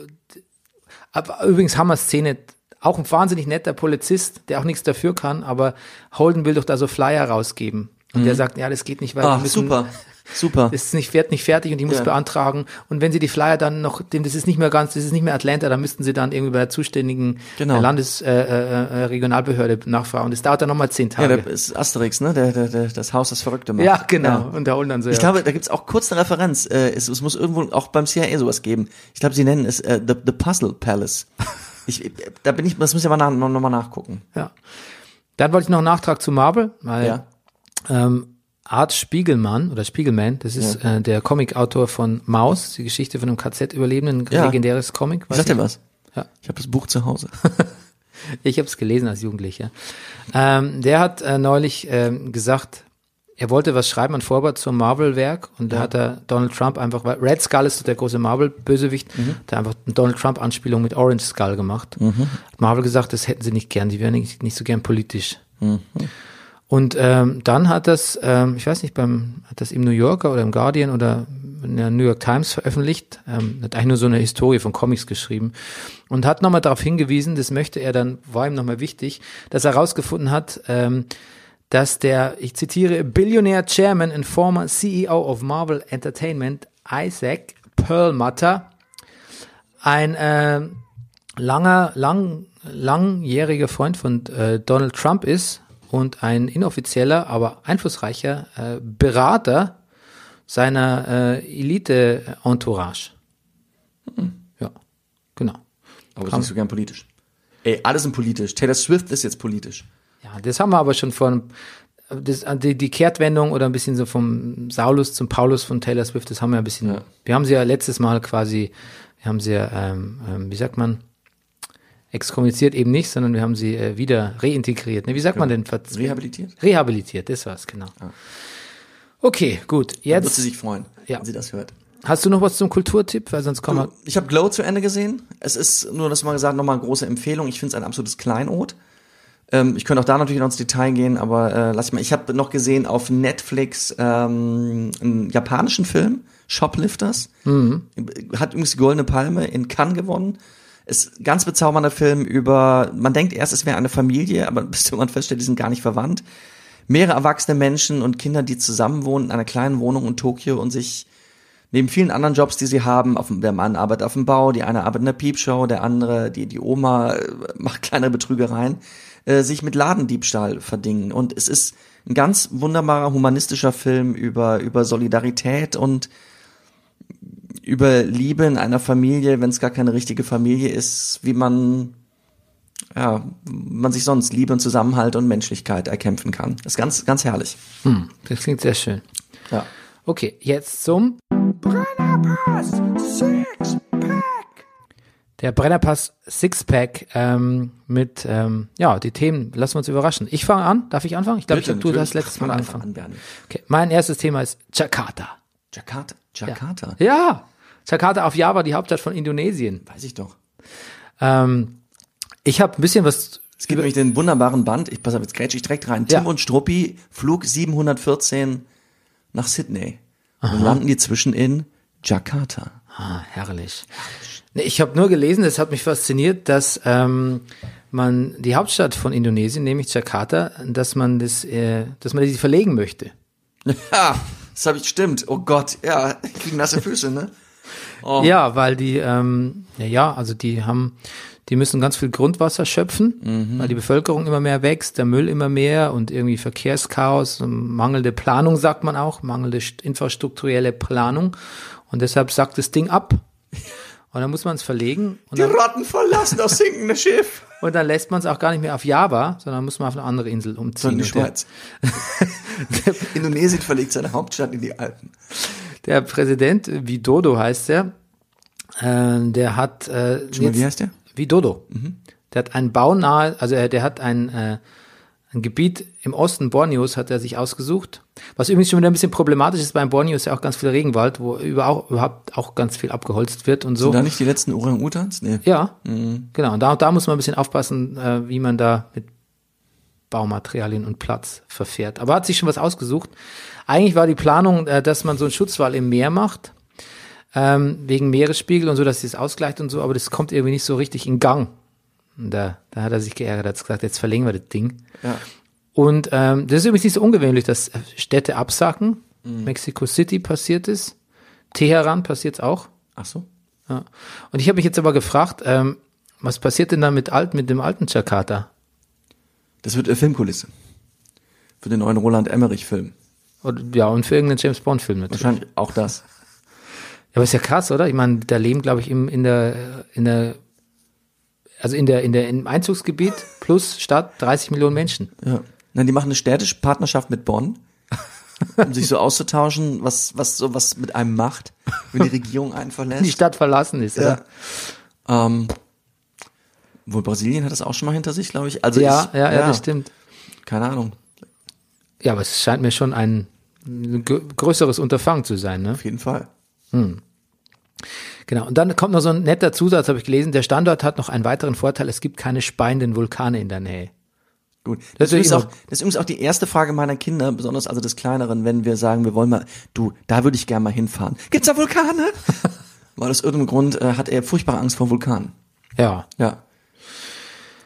Aber übrigens Hammer-Szene, auch ein wahnsinnig netter Polizist, der auch nichts dafür kann, aber Holden will doch da so Flyer rausgeben. Und der sagt, ja, das geht nicht, weil wir Ah, müssen, super. Super. das ist nicht, wird nicht fertig und ich muss Ja. beantragen. Und wenn sie die Flyer dann noch, dem, das ist nicht mehr ganz, das ist nicht mehr Atlanta, dann müssten sie dann irgendwie bei der zuständigen Genau. äh, Landes, äh, äh, äh, nachfragen. Und das dauert dann nochmal zehn Ja, Tage. da ist Asterix, ne? Der, der, der, das Haus, das Verrückte macht. Ja, genau. Ja. Und der Holden dann so. Ich ja. glaube, da gibt's auch kurz eine Referenz. Äh, es, es muss irgendwo auch beim CIA sowas geben. Ich glaube, sie nennen es äh, the, the Puzzle Palace. Ich, da bin ich, das muss ich aber nach, noch, noch mal nachgucken. Ja. Dann wollte ich noch einen Nachtrag zu Marvel, weil Ja. ähm, Art Spiegelmann oder Spiegelman, das ist äh, der Comicautor von Maus, die Geschichte von einem KZ-Überlebenden, ein Ja. legendäres Comic. Ich weiß sag dir nicht. was. Ja. Ich habe das Buch zu Hause. Ich habe es gelesen als Jugendlicher. Ähm, der hat äh, neulich ähm, gesagt, er wollte was schreiben, ein Vorwort zum Marvel-Werk und da hat er Donald Trump einfach, weil Red Skull ist so der große Marvel-Bösewicht, Mhm. da einfach eine Donald Trump-Anspielung mit Orange Skull gemacht. Hat Marvel gesagt, das hätten sie nicht gern, die wären nicht, nicht so gern politisch. Mhm. Und ähm, dann hat das, ähm, ich weiß nicht, beim hat das im New Yorker oder im Guardian oder in der New York Times veröffentlicht, ähm, hat eigentlich nur so eine Historie von Comics geschrieben. Und hat nochmal darauf hingewiesen, das möchte er dann, war ihm nochmal wichtig, dass er herausgefunden hat, ähm, dass der, ich zitiere, Billionaire Chairman and former CEO of Marvel Entertainment, Isaac Perlmutter, ein äh, langer, lang, langjähriger Freund von äh, Donald Trump ist und ein inoffizieller, aber einflussreicher äh, Berater seiner äh, Elite-Entourage. Ja, genau. Aber ist nicht so gern politisch. Ey, alle sind politisch. Taylor Swift ist jetzt politisch. Ja, das haben wir aber schon von das, die, die Kehrtwendung oder ein bisschen so vom Saulus zum Paulus von Taylor Swift, das haben wir ein bisschen, Ja. wir haben sie ja letztes Mal quasi, wir haben sie ja, ähm, ähm, wie sagt man, exkommuniziert eben nicht, sondern wir haben sie äh, wieder reintegriert. Ne? Wie sagt man denn? Ver Rehabilitiert? Rehabilitiert, das war's, genau. Okay, gut. Wird sie Jetzt sich freuen, Ja. wenn sie das hört. hast du noch was zum Kulturtipp, weil sonst kommen wir. Ich habe Glow zu Ende gesehen. Es ist nur, das mal gesagt, nochmal eine große Empfehlung. Ich finde es ein absolutes Kleinod. Ähm, ich könnte auch da natürlich noch ins Detail gehen, aber äh, lass ich mal. Ich habe noch gesehen auf Netflix ähm, einen japanischen Film, Shoplifters. Hat übrigens die Goldene Palme in Cannes gewonnen. Ist ein ganz bezaubernder Film über, man denkt erst, es wäre eine Familie, aber bis man feststellt, die sind gar nicht verwandt. Mehrere erwachsene Menschen und Kinder, die zusammenwohnen in einer kleinen Wohnung in Tokio und sich neben vielen anderen Jobs, die sie haben, auf der Mann arbeitet auf dem Bau, die eine arbeitet in der Piepshow, der andere, die, die Oma äh, macht kleinere Betrügereien, äh, sich mit Ladendiebstahl verdingen. Und es ist ein ganz wunderbarer humanistischer Film über, über Solidarität und über Liebe in einer Familie, wenn es gar keine richtige Familie ist, wie man ja, man sich sonst Liebe und Zusammenhalt und Menschlichkeit erkämpfen kann. Das ist ganz, ganz herrlich. Hm, das klingt sehr schön. Ja. Okay, jetzt zum Brennerpass Sixpack. Der Brennerpass Sixpack ähm, mit, ähm, ja, die Themen, lassen wir uns überraschen. Ich fange an, darf ich anfangen? Ich glaube, ich Bitte, glaub, du hast letztes Mal angefangen. an. Okay, mein erstes Thema ist Jakarta. Jakarta. Jakarta. Ja, Jakarta auf Java, die Hauptstadt von Indonesien. Weiß ich doch. Ähm, ich habe ein bisschen was, Es gibt nämlich den wunderbaren Band, ich pass auf, jetzt grätsch ich direkt rein. Ja. Tim und Struppi, Flug 714 nach Sydney. Und landen die zwischen in Jakarta. ah, herrlich. Nee, ich habe nur gelesen, das hat mich fasziniert, dass ähm, man die Hauptstadt von Indonesien, nämlich Jakarta, dass man das, äh, dass man die verlegen möchte. Ja, das habe ich stimmt. Oh Gott, ja, ich krieg nasse Füße, ne? Oh. Ja, weil die, ähm, ja, also die haben, die müssen ganz viel Grundwasser schöpfen, Mhm. weil die Bevölkerung immer mehr wächst, der Müll immer mehr und irgendwie Verkehrschaos, mangelnde Planung sagt man auch, mangelnde st- infrastrukturelle Planung und deshalb sackt das Ding ab. Und dann muss man es verlegen Die dann, Ratten verlassen das sinkende Schiff. und dann lässt man es auch gar nicht mehr auf Java, sondern muss man auf eine andere Insel umziehen. die Und der, Schweiz. Indonesien verlegt seine Hauptstadt in die Alpen. Der Präsident, Widodo heißt er, äh, der hat äh, jetzt- wie heißt der? Widodo. Der hat ein baunahe, also er, der hat ein, äh, ein Gebiet im Osten Borneos hat er sich ausgesucht. Was übrigens schon wieder ein bisschen problematisch ist, beim Borneo ist ja auch ganz viel Regenwald, wo über auch, überhaupt auch ganz viel abgeholzt wird und so. Sind da nicht die letzten Orang-Utans? Nee. Ja, genau. Und da, da muss man ein bisschen aufpassen, äh, wie man da mit Baumaterialien und Platz verfährt. Aber hat sich schon was ausgesucht. Eigentlich war die Planung, äh, dass man so einen Schutzwall im Meer macht, ähm, wegen Meeresspiegel und so, dass es ausgleicht und so, aber das kommt irgendwie nicht so richtig in Gang. Und da, da hat er sich geärgert, hat gesagt, jetzt verlängern wir das Ding. Ja. Und ähm, das ist übrigens nicht so ungewöhnlich, dass äh, Städte absacken. Mexico City passiert es. Teheran passiert es auch. Ach so. Ja. Und ich habe mich jetzt aber gefragt, ähm, was passiert denn da mit, alt, mit dem alten Jakarta? Das wird eine Filmkulisse. Für den neuen Roland Emmerich-Film. Ja, und für irgendeinen James Bond-Film natürlich. Wahrscheinlich auch das. Ja, aber ist ja krass, oder? Ich meine, da leben, glaube ich, im, in der, in der, also in der, in der, im Einzugsgebiet plus Stadt 30 Millionen Menschen. Ja. Nein, die machen eine städtische Partnerschaft mit Bonn, um sich so auszutauschen, was, was so was mit einem macht, wenn die Regierung einen verlässt. Die Stadt verlassen ist, Ja. oder? Ähm, wohl Brasilien hat das auch schon mal hinter sich, glaube ich. Also Ja, ich, ja, ja, das stimmt. Keine Ahnung. Ja, aber es scheint mir schon ein, ein grö- größeres Unterfangen zu sein, ne? Auf jeden Fall. Genau. Und dann kommt noch so ein netter Zusatz, habe ich gelesen. Der Standort hat noch einen weiteren Vorteil. Es gibt keine speienden Vulkane in der Nähe. Gut. Das Das, ist auch, das ist übrigens auch die erste Frage meiner Kinder, besonders also des Kleineren, wenn wir sagen, wir wollen mal, du, da würde ich gerne mal hinfahren. Gibt's da Vulkane? Weil aus irgendeinem Grund äh, hat er furchtbare Angst vor Vulkanen. Ja. Ja.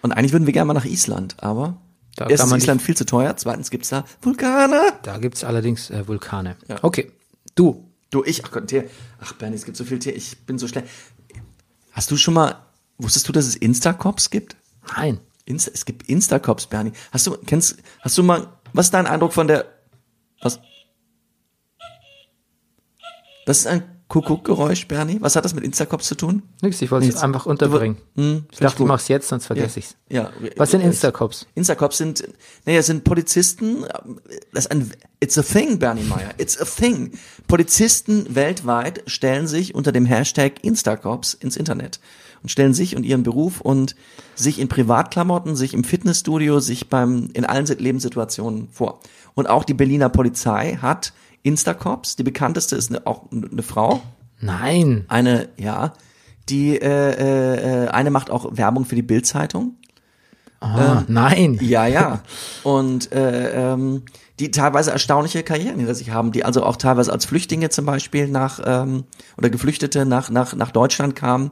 Und eigentlich würden wir gerne mal nach Island, aber Da erstens ist Island viel zu teuer, zweitens gibt's da Vulkane. Da gibt's allerdings äh, Vulkane. Ja. Okay. Du. Du, ich, ach Gott, Tier. Ach Bernie, es gibt so viel Tier, ich bin so schlecht. Hast du schon mal, wusstest du, dass es Instacops gibt? Nein. Insta, es gibt Instacops, Bernie. Hast du, kennst, hast du mal, was ist dein Eindruck von der, was? Das ist ein Kuckuckgeräusch, Bernie. Was hat das mit Instacops zu tun? Nix, ich wollte es einfach unterbringen. Hm, ich dachte, ich gut. mach's jetzt, sonst vergesse ich's. Ja. Was sind Ich- Instacops? Instacops sind, naja, sind Polizisten, das ist ein, it's a thing, Bernie Meyer, it's a thing. Polizisten weltweit stellen sich unter dem Hashtag Instacops ins Internet und stellen sich und ihren Beruf und sich in Privatklamotten, sich im Fitnessstudio, sich beim, in allen Lebenssituationen vor. Und auch die Berliner Polizei hat Instacops, die bekannteste ist eine, auch eine Frau, Nein. eine, ja, die, äh, äh, eine macht auch Werbung für die Bildzeitung. Ah, nein. Ja, ja. Und äh, ähm, die teilweise erstaunliche Karrieren hinter sich haben, die also auch teilweise als Flüchtlinge zum Beispiel nach ähm, oder Geflüchtete nach nach nach Deutschland kamen,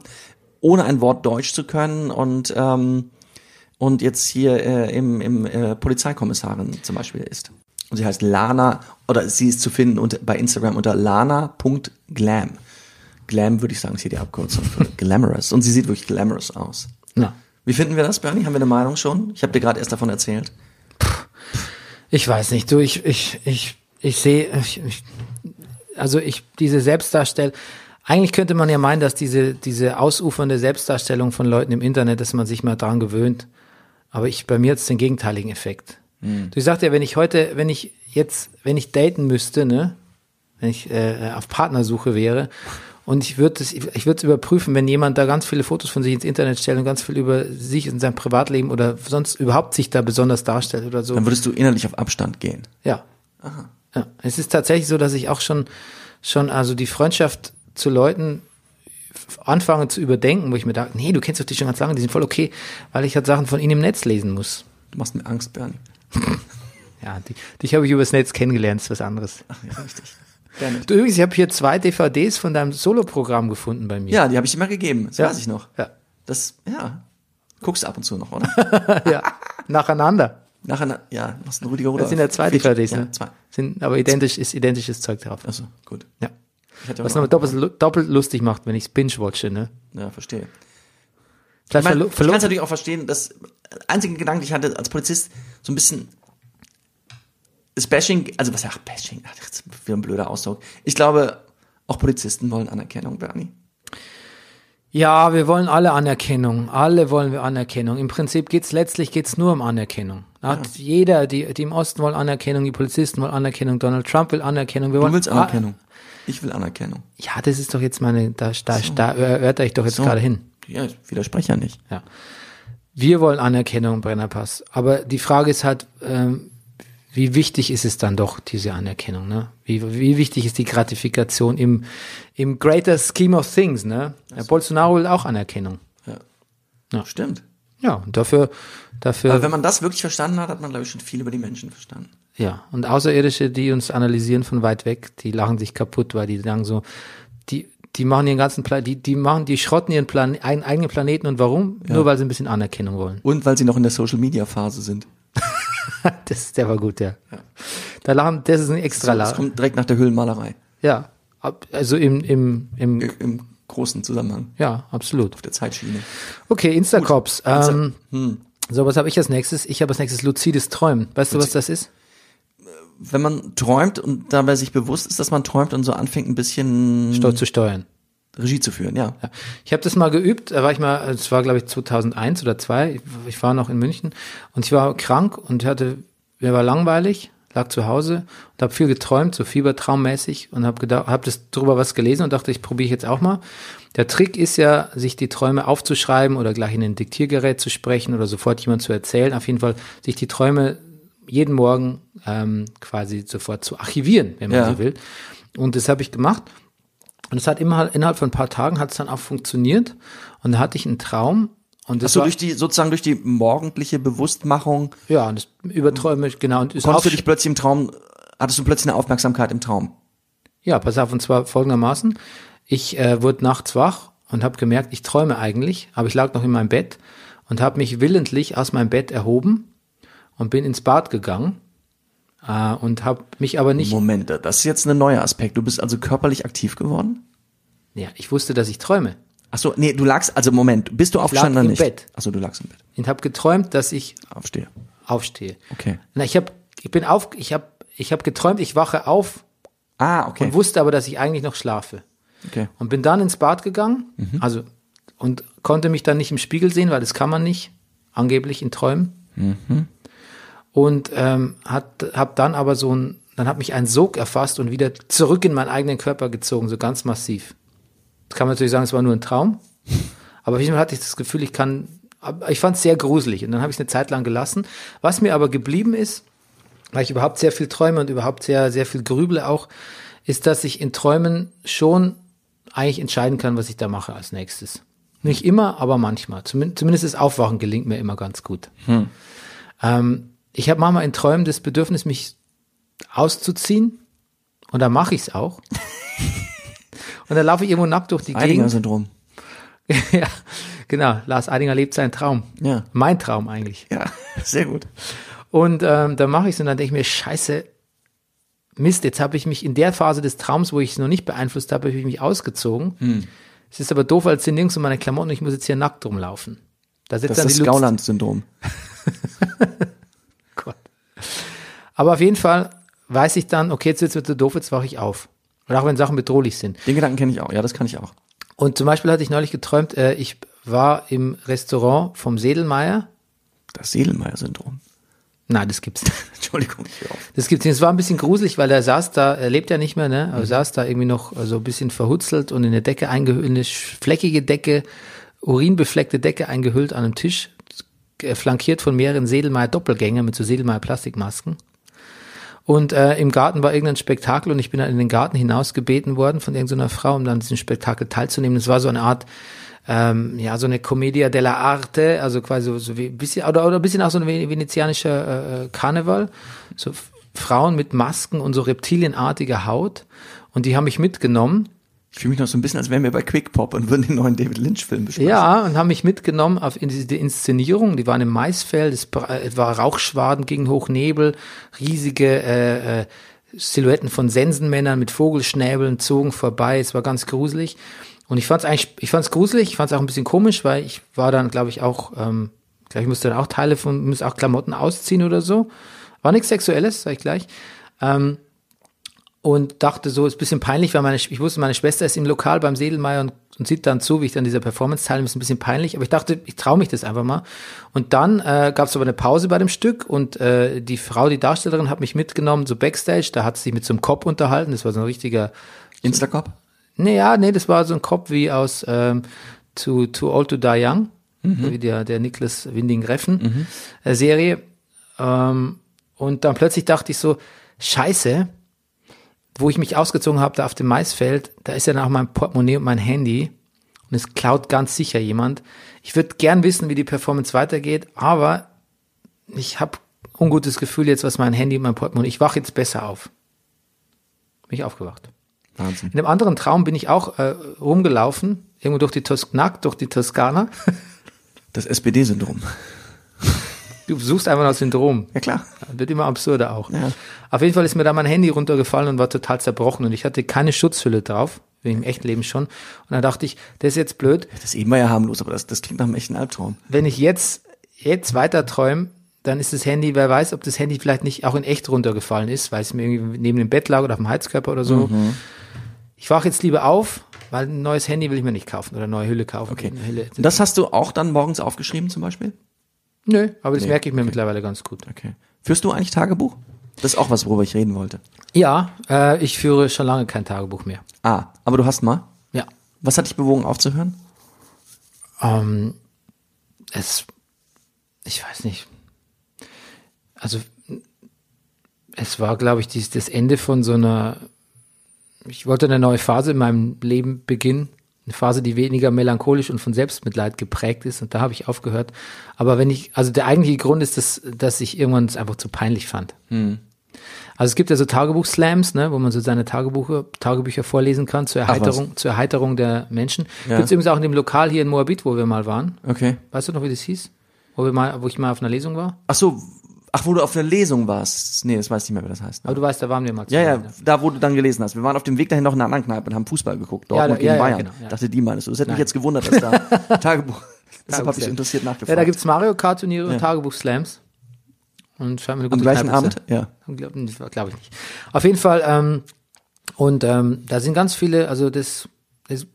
ohne ein Wort Deutsch zu können und ähm, und jetzt hier äh, im, im äh, Polizeikommissarin zum Beispiel ist. Und sie heißt Lana oder sie ist zu finden unter, bei Instagram unter lana.glam. Glam würde ich sagen, ist hier die Abkürzung für glamorous. Und sie sieht wirklich glamorous aus. Na, Wie finden wir das, Bernie? Haben wir eine Meinung schon? Ich habe dir gerade erst davon erzählt. ich weiß nicht. Du, ich, ich, ich, ich sehe, also ich, diese Selbstdarstellung, eigentlich könnte man ja meinen, dass diese, diese ausufernde Selbstdarstellung von Leuten im Internet, dass man sich mal dran gewöhnt. Aber ich, bei mir hat es den gegenteiligen Effekt. Du, ich sagte ja, wenn ich heute, wenn ich jetzt, wenn ich daten müsste, ne, wenn ich äh, auf Partnersuche wäre und ich würde es, ich würde es überprüfen, wenn jemand da ganz viele Fotos von sich ins Internet stellt und ganz viel über sich und sein Privatleben oder sonst überhaupt sich da besonders darstellt oder so. Dann würdest du innerlich auf Abstand gehen. Ja. ja. Es ist tatsächlich so, dass ich auch schon, schon, also die Freundschaft zu Leuten anfange zu überdenken, wo ich mir dachte, nee, du kennst doch die schon ganz lange, die sind voll okay, weil ich halt Sachen von ihnen im Netz lesen muss. Du machst mir Angst, Bernie. Ja, die, dich habe ich übers Netz kennengelernt, ist was anderes. Ja, richtig. Du, übrigens, ich habe hier zwei DVDs von deinem Soloprogramm gefunden bei mir. Ja, die habe ich dir mal gegeben. Das Ja. weiß ich noch. Ja. Das, ja. Guckst du ab und zu noch, oder? ja, nacheinander. Nachher, ja, machst du einen Rüdiger Rudolph. Das sind ja zwei. DVDs, Ja, ne? zwei. Sind aber identisch, ist identisches Zeug drauf. Achso, gut. Ja. Was noch- nochmal doppelt, doppelt lustig macht, wenn ich binge-watche, ne? Ja, verstehe. Ich, Vielleicht mein, verlo- ich kann es natürlich auch verstehen, dass einzige Gedanke, den ich hatte als Polizist, so ein bisschen das Bashing, also was ja Bashing, ach, das ist wieder ein blöder Ausdruck. Ich glaube, auch Polizisten wollen Anerkennung, Bernie. Ja, wir wollen alle Anerkennung. Alle wollen wir Anerkennung. Im Prinzip geht's letztlich geht's nur um Anerkennung. Hat jeder, die, die im Osten wollen Anerkennung, die Polizisten wollen Anerkennung, Donald Trump will Anerkennung. Wir Du wollen willst Anerkennung. Ich will Anerkennung. Ja, das ist doch jetzt meine, da, da, da erörter ich doch jetzt So. gerade hin. Ja, ich widerspreche ja nicht. Ja. Wir wollen Anerkennung Brennerpass. Aber die Frage ist halt, ähm, wie wichtig ist es dann doch, diese Anerkennung, ne? Wie, wie wichtig ist die Gratifikation im, im greater scheme of things, ne? Der Bolsonaro will auch Anerkennung. Ja. Stimmt. Ja, und dafür, dafür, Aber wenn man das wirklich verstanden hat, hat man, glaube ich, schon viel über die Menschen verstanden. ja. Und Außerirdische, die uns analysieren von weit weg, die lachen sich kaputt, weil die sagen so, die, machen ihren ganzen Plan, die, die machen, die schrotten ihren Plan, einen eigenen Planeten und warum? Nur weil sie ein bisschen Anerkennung wollen. Und weil sie noch in der Social-Media-Phase sind. Das, der war gut, ja. Da lachen, das ist ein extra Das Lachen. kommt direkt nach der Höhlenmalerei. Ja, also im, im, im, I- Im großen Zusammenhang. ja, absolut. Auf der Zeitschiene. Okay, Instacops. Ähm, Hm. So, was habe ich als nächstes? Ich habe als nächstes luzides Träumen. Weißt du, was das ist? Wenn man träumt und dabei sich bewusst ist, dass man träumt und so anfängt, ein bisschen Stolz zu steuern. Regie zu führen, ja. Ja. Ich habe das mal geübt, da war ich mal, es war glaube ich 2001 oder 2, ich war noch in München und ich war krank und hatte, mir war langweilig, lag zu Hause und habe viel geträumt, so fiebertraummäßig und habe gedacht, habe das drüber was gelesen und dachte, ich probiere jetzt auch mal. Der Trick ist ja, sich die Träume aufzuschreiben oder gleich in ein Diktiergerät zu sprechen oder sofort jemand zu erzählen. Auf jeden Fall sich die Träume jeden Morgen ähm, quasi sofort zu archivieren, wenn man Ja. so will. Und das habe ich gemacht. Und es hat immer innerhalb von ein paar Tagen hat es dann auch funktioniert. Und da hatte ich einen Traum. Und das Hast du war, durch die, sozusagen durch die morgendliche Bewusstmachung, ja, und das Überträume, genau. Und ist konntest du dich plötzlich im Traum, hattest du plötzlich eine Aufmerksamkeit im Traum? ja, pass auf, und zwar folgendermaßen. Ich äh, wurde nachts wach und habe gemerkt, ich träume eigentlich, aber ich lag noch in meinem Bett und habe mich willentlich aus meinem Bett erhoben und bin ins Bad gegangen äh, und habe mich aber nicht, Moment, das ist jetzt ein neuer Aspekt. Du bist also körperlich aktiv geworden? ja, ich wusste, dass ich träume. Ach so, nee, du lagst, also Moment, bist du aufgestanden lag oder im nicht? Bett. Ach so, du lagst im Bett. Und habe geträumt, dass ich Aufstehe. aufstehe. Okay. Na, ich habe, ich bin auf, ich habe, ich habe geträumt, ich wache auf Ah, okay. und wusste aber, dass ich eigentlich noch schlafe. okay. Und bin dann ins Bad gegangen, Mhm. also und konnte mich dann nicht im Spiegel sehen, weil das kann man nicht, angeblich in Träumen. Mhm. Und ähm, hat, hab dann aber so ein, dann hat mich ein Sog erfasst und wieder zurück in meinen eigenen Körper gezogen, so ganz massiv. Jetzt kann man natürlich sagen, es war nur ein Traum, aber Fall hatte ich das Gefühl, ich kann, ich fand es sehr gruselig und dann habe ich es eine Zeit lang gelassen. Was mir aber geblieben ist, weil ich überhaupt sehr viel träume und überhaupt sehr, sehr viel grüble auch, ist, dass ich in Träumen schon eigentlich entscheiden kann, was ich da mache als nächstes. Nicht immer, aber manchmal. Zumindest, zumindest das Aufwachen gelingt mir immer ganz gut. Ähm, ich habe manchmal in Träumen das Bedürfnis, mich auszuziehen und dann mache ich es auch. und dann laufe ich irgendwo nackt durch die Gegend. Eidinger-Syndrom. ja, genau. Lars Eidinger lebt seinen Traum. Ja. Mein Traum eigentlich. Ja, sehr gut. Und ähm, dann mache ich es und dann denke ich mir, scheiße, Mist, jetzt habe ich mich in der Phase des Traums, wo ich es noch nicht beeinflusst habe, habe ich mich ausgezogen. Hm. Es ist aber doof, als sind nirgends um meine Klamotten, ich muss jetzt hier nackt rumlaufen. Da sitzt Das dann ist das Gauland-Syndrom. Aber auf jeden Fall weiß ich dann, okay, jetzt wird's wieder doof, jetzt wache ich auf. Und auch wenn Sachen bedrohlich sind. Den Gedanken kenne ich auch. Ja, das kann ich auch. Und zum Beispiel hatte ich neulich geträumt, äh, ich war im Restaurant vom Sedelmeier. Das Sedelmeier-Syndrom. Nein, das gibt's nicht. Entschuldigung, ich. Das gibt's nicht. Es war ein bisschen gruselig, weil er saß da, er lebt ja nicht mehr, ne? Aber saß da irgendwie noch so ein bisschen verhutzelt und in eine Decke eingehüllt, in eine fleckige Decke, urinbefleckte Decke eingehüllt an einem Tisch, äh, flankiert von mehreren Sedelmeier Doppelgänger mit so Sedelmeier Plastikmasken. Und äh, im Garten war irgendein Spektakel und ich bin dann in den Garten hinausgebeten worden von irgendeiner Frau, um dann an diesem Spektakel teilzunehmen. Es war so eine Art, ähm, ja, so eine Commedia della Arte, also quasi so, so wie ein bisschen, oder, oder ein bisschen auch so ein vene- venezianischer äh, Karneval. So Frauen mit Masken und so reptilienartiger Haut. Und die haben mich mitgenommen Ich fühle mich noch so ein bisschen, als wären wir bei Quick Pop und würden den neuen David Lynch-Film besprechen. Ja, und haben mich mitgenommen auf in diese Inszenierung. Die waren im Maisfeld, es es war Rauchschwaden gegen Hochnebel, riesige äh, äh, Silhouetten von Sensenmännern mit Vogelschnäbeln zogen vorbei. Es war ganz gruselig. Und ich fand es eigentlich, ich fand es gruselig, ich fand es auch ein bisschen komisch, weil ich war dann, glaube ich, auch, ähm, glaube ich musste dann auch Teile von, musste auch Klamotten ausziehen oder so. War nichts Sexuelles, sag ich gleich. Ähm, und dachte so, ist ein bisschen peinlich, weil meine, ich wusste, meine Schwester ist im Lokal beim Sedelmeier und, und sieht dann zu, wie ich dann dieser Performance teilnehme, ist ein bisschen peinlich, aber ich dachte, ich traue mich das einfach mal. Und dann äh, gab es aber eine Pause bei dem Stück und äh, die Frau, die Darstellerin, hat mich mitgenommen, so Backstage, da hat sie sich mit so einem Cop unterhalten, das war so ein richtiger, Instacop? nee, ja, nee, das war so ein Cop wie aus ähm, Too, Too Old to Die Young, wie der, der Niklas Winding Reffen äh, Serie. Ähm, und dann plötzlich dachte ich so, scheiße, wo ich mich ausgezogen habe, da auf dem Maisfeld, da ist ja dann auch mein Portemonnaie und mein Handy. Und es klaut ganz sicher jemand. Ich würde gern wissen, wie die Performance weitergeht, aber ich habe ungutes Gefühl jetzt, was mein Handy und mein Portemonnaie. Ich wache jetzt besser auf. Bin ich aufgewacht. Wahnsinn. In einem anderen Traum bin ich auch äh, rumgelaufen, irgendwo durch die Toskana, durch die Toskana. Das SPD-Syndrom. Du suchst einfach nach Syndrom. Ja, klar. Wird immer absurder auch. Ja. Auf jeden Fall ist mir da mein Handy runtergefallen und war total zerbrochen und ich hatte keine Schutzhülle drauf, wie im echten Leben schon. Und dann dachte ich, das ist jetzt blöd. Das ist eben mal ja harmlos, aber das, das klingt nach einem echten Albtraum. Wenn ich jetzt, jetzt weiter träume, dann ist das Handy, wer weiß, ob das Handy vielleicht nicht auch in echt runtergefallen ist, weil es mir irgendwie neben dem Bett lag oder auf dem Heizkörper oder so. Ich wache jetzt lieber auf, weil ein neues Handy will ich mir nicht kaufen oder eine neue Hülle kaufen. Okay. Hülle. Und das hast du auch dann morgens aufgeschrieben zum Beispiel? Nö, aber das Nee, merke ich mir okay. mittlerweile ganz gut. Okay. Führst du eigentlich Tagebuch? Das ist auch was, worüber ich reden wollte. Ja, äh, ich führe schon lange kein Tagebuch mehr. Ah, aber du hast mal. Ja. Was hat dich bewogen aufzuhören? Ähm, es, ich weiß nicht. Also, es war, glaube ich, dies, das Ende von so einer, ich wollte eine neue Phase in meinem Leben beginnen. Eine Phase, die weniger melancholisch und von Selbstmitleid geprägt ist. Und da habe ich aufgehört. Aber wenn ich, also der eigentliche Grund ist, dass, dass ich irgendwann es einfach zu peinlich fand. Also es gibt ja so Tagebuch-Slams, ne, wo man so seine Tagebücher, Tagebücher vorlesen kann zur. Erheiterung, zur Erheiterung der Menschen. Ja. Gibt's übrigens auch in dem Lokal hier in Moabit, wo wir mal waren. Okay. Weißt du noch, wie das hieß? Wo, wir mal, wo ich mal auf einer Lesung war? Ach so, ach, wo du auf einer Lesung warst. Nee, das weiß ich nicht mehr, wie das heißt. Aber du weißt, da waren wir mal Ja, ja, zusammen, da wo du dann gelesen hast. Wir waren auf dem Weg dahin noch in einer anderen Kneipe und haben Fußball geguckt. Ja, Dortmund da- gegen ja, ja, Bayern. genau, ja. Dachte, die meinst du. Das hätte mich jetzt gewundert, dass da Tagebuch. Deshalb habe ich Tagebuch- interessiert nachgefragt. Ja, da gibt's Mario Kart Turniere und Tagebuch-Slams. Und scheint mir eine Am gute gleichen Kneipe Abend? Ja. Glaube glaub ich nicht. Auf jeden Fall, ähm, und ähm, da sind ganz viele, also das, das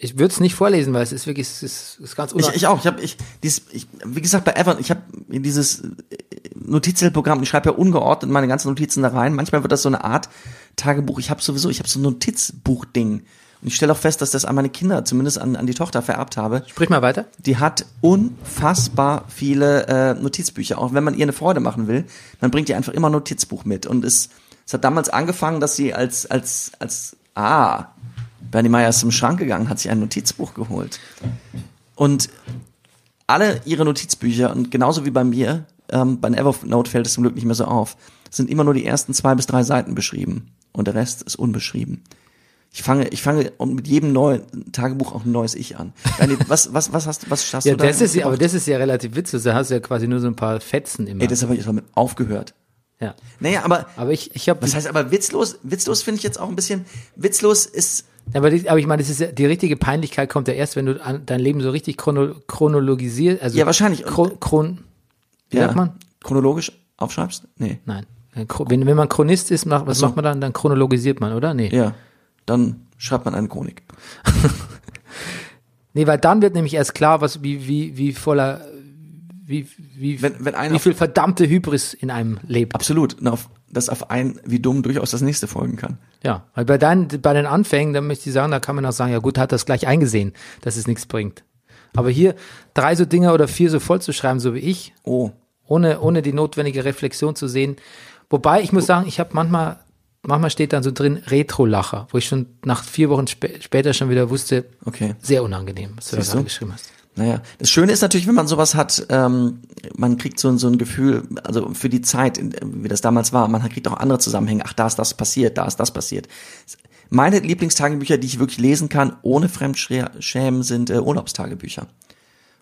ich würde es nicht vorlesen, weil es ist wirklich, es ist, es ist ganz Ich, unangenehm. ich auch. Ich habe ich, dieses, ich, wie gesagt, bei Evan, ich habe dieses äh, Notizzettelprogramm, ich schreibe ja ungeordnet meine ganzen Notizen da rein. Manchmal wird das so eine Art Tagebuch. Ich habe sowieso, ich habe so ein Notizbuch-Ding. Und ich stelle auch fest, dass das an meine Kinder, zumindest an, an die Tochter, vererbt habe. Sprich mal weiter. Die hat unfassbar viele äh, Notizbücher. Auch wenn man ihr eine Freude machen will, dann bringt ihr einfach immer ein Notizbuch mit. Und es, es hat damals angefangen, dass sie als, als, als, ah, Bernie Meyer ist zum Schrank gegangen, hat sich ein Notizbuch geholt. Und alle ihre Notizbücher, und genauso wie bei mir, ähm, bei Evernote fällt es zum Glück nicht mehr so auf, sind immer nur die ersten zwei bis drei Seiten beschrieben. Und der Rest ist unbeschrieben. Ich fange, ich fange mit jedem neuen Tagebuch auch ein neues Ich an. Was, was, was hast, was hast Ja, du da? das ist ja, aber das ist ja relativ witzlos. Da hast du ja quasi nur so ein paar Fetzen immer. Ey, das habe ich damit aufgehört. ja. Naja, aber, Aber ich, ich habe was heißt aber witzlos? Witzlos finde ich jetzt auch ein bisschen, witzlos ist, Aber, ich meine, das ist ja, die richtige Peinlichkeit kommt ja erst, wenn du an, dein Leben so richtig chrono, chronologisierst. Also Ja, wahrscheinlich. Chron, Chron, wie ja, sagt man? chronologisch aufschreibst? Nee. Nein. Wenn, wenn man Chronist ist, macht, was so. macht man dann? Dann chronologisiert man, oder? Nee. Ja. Dann schreibt man eine Chronik. Nee, weil dann wird nämlich erst klar, was, wie, wie, wie voller, wie, wie, Wenn- wenn einer- wie viel verdammte Hybris in einem lebt. Absolut. Und auf, dass auf ein, wie dumm durchaus das nächste folgen kann. Ja. Weil bei deinen, bei den Anfängen, da möchte ich sagen, da kann man auch sagen, ja gut, hat das gleich eingesehen, dass es nichts bringt. Aber hier drei so Dinger oder vier so voll zu schreiben, so wie ich, Oh. ohne, ohne die notwendige Reflexion zu sehen. Wobei, ich muss sagen, ich habe manchmal, manchmal steht dann so drin Retro-Lacher, wo ich schon nach vier Wochen spä später schon wieder wusste, Okay. sehr unangenehm, was du da geschrieben hast. Naja, das Schöne ist natürlich, wenn man sowas hat, ähm, man kriegt so, ein- so ein Gefühl, also für die Zeit, wie das damals war, man kriegt auch andere Zusammenhänge. Ach, da ist das passiert, da ist das passiert. Meine Lieblingstagebücher, die ich wirklich lesen kann, ohne Fremdschämen, sind äh, Urlaubstagebücher.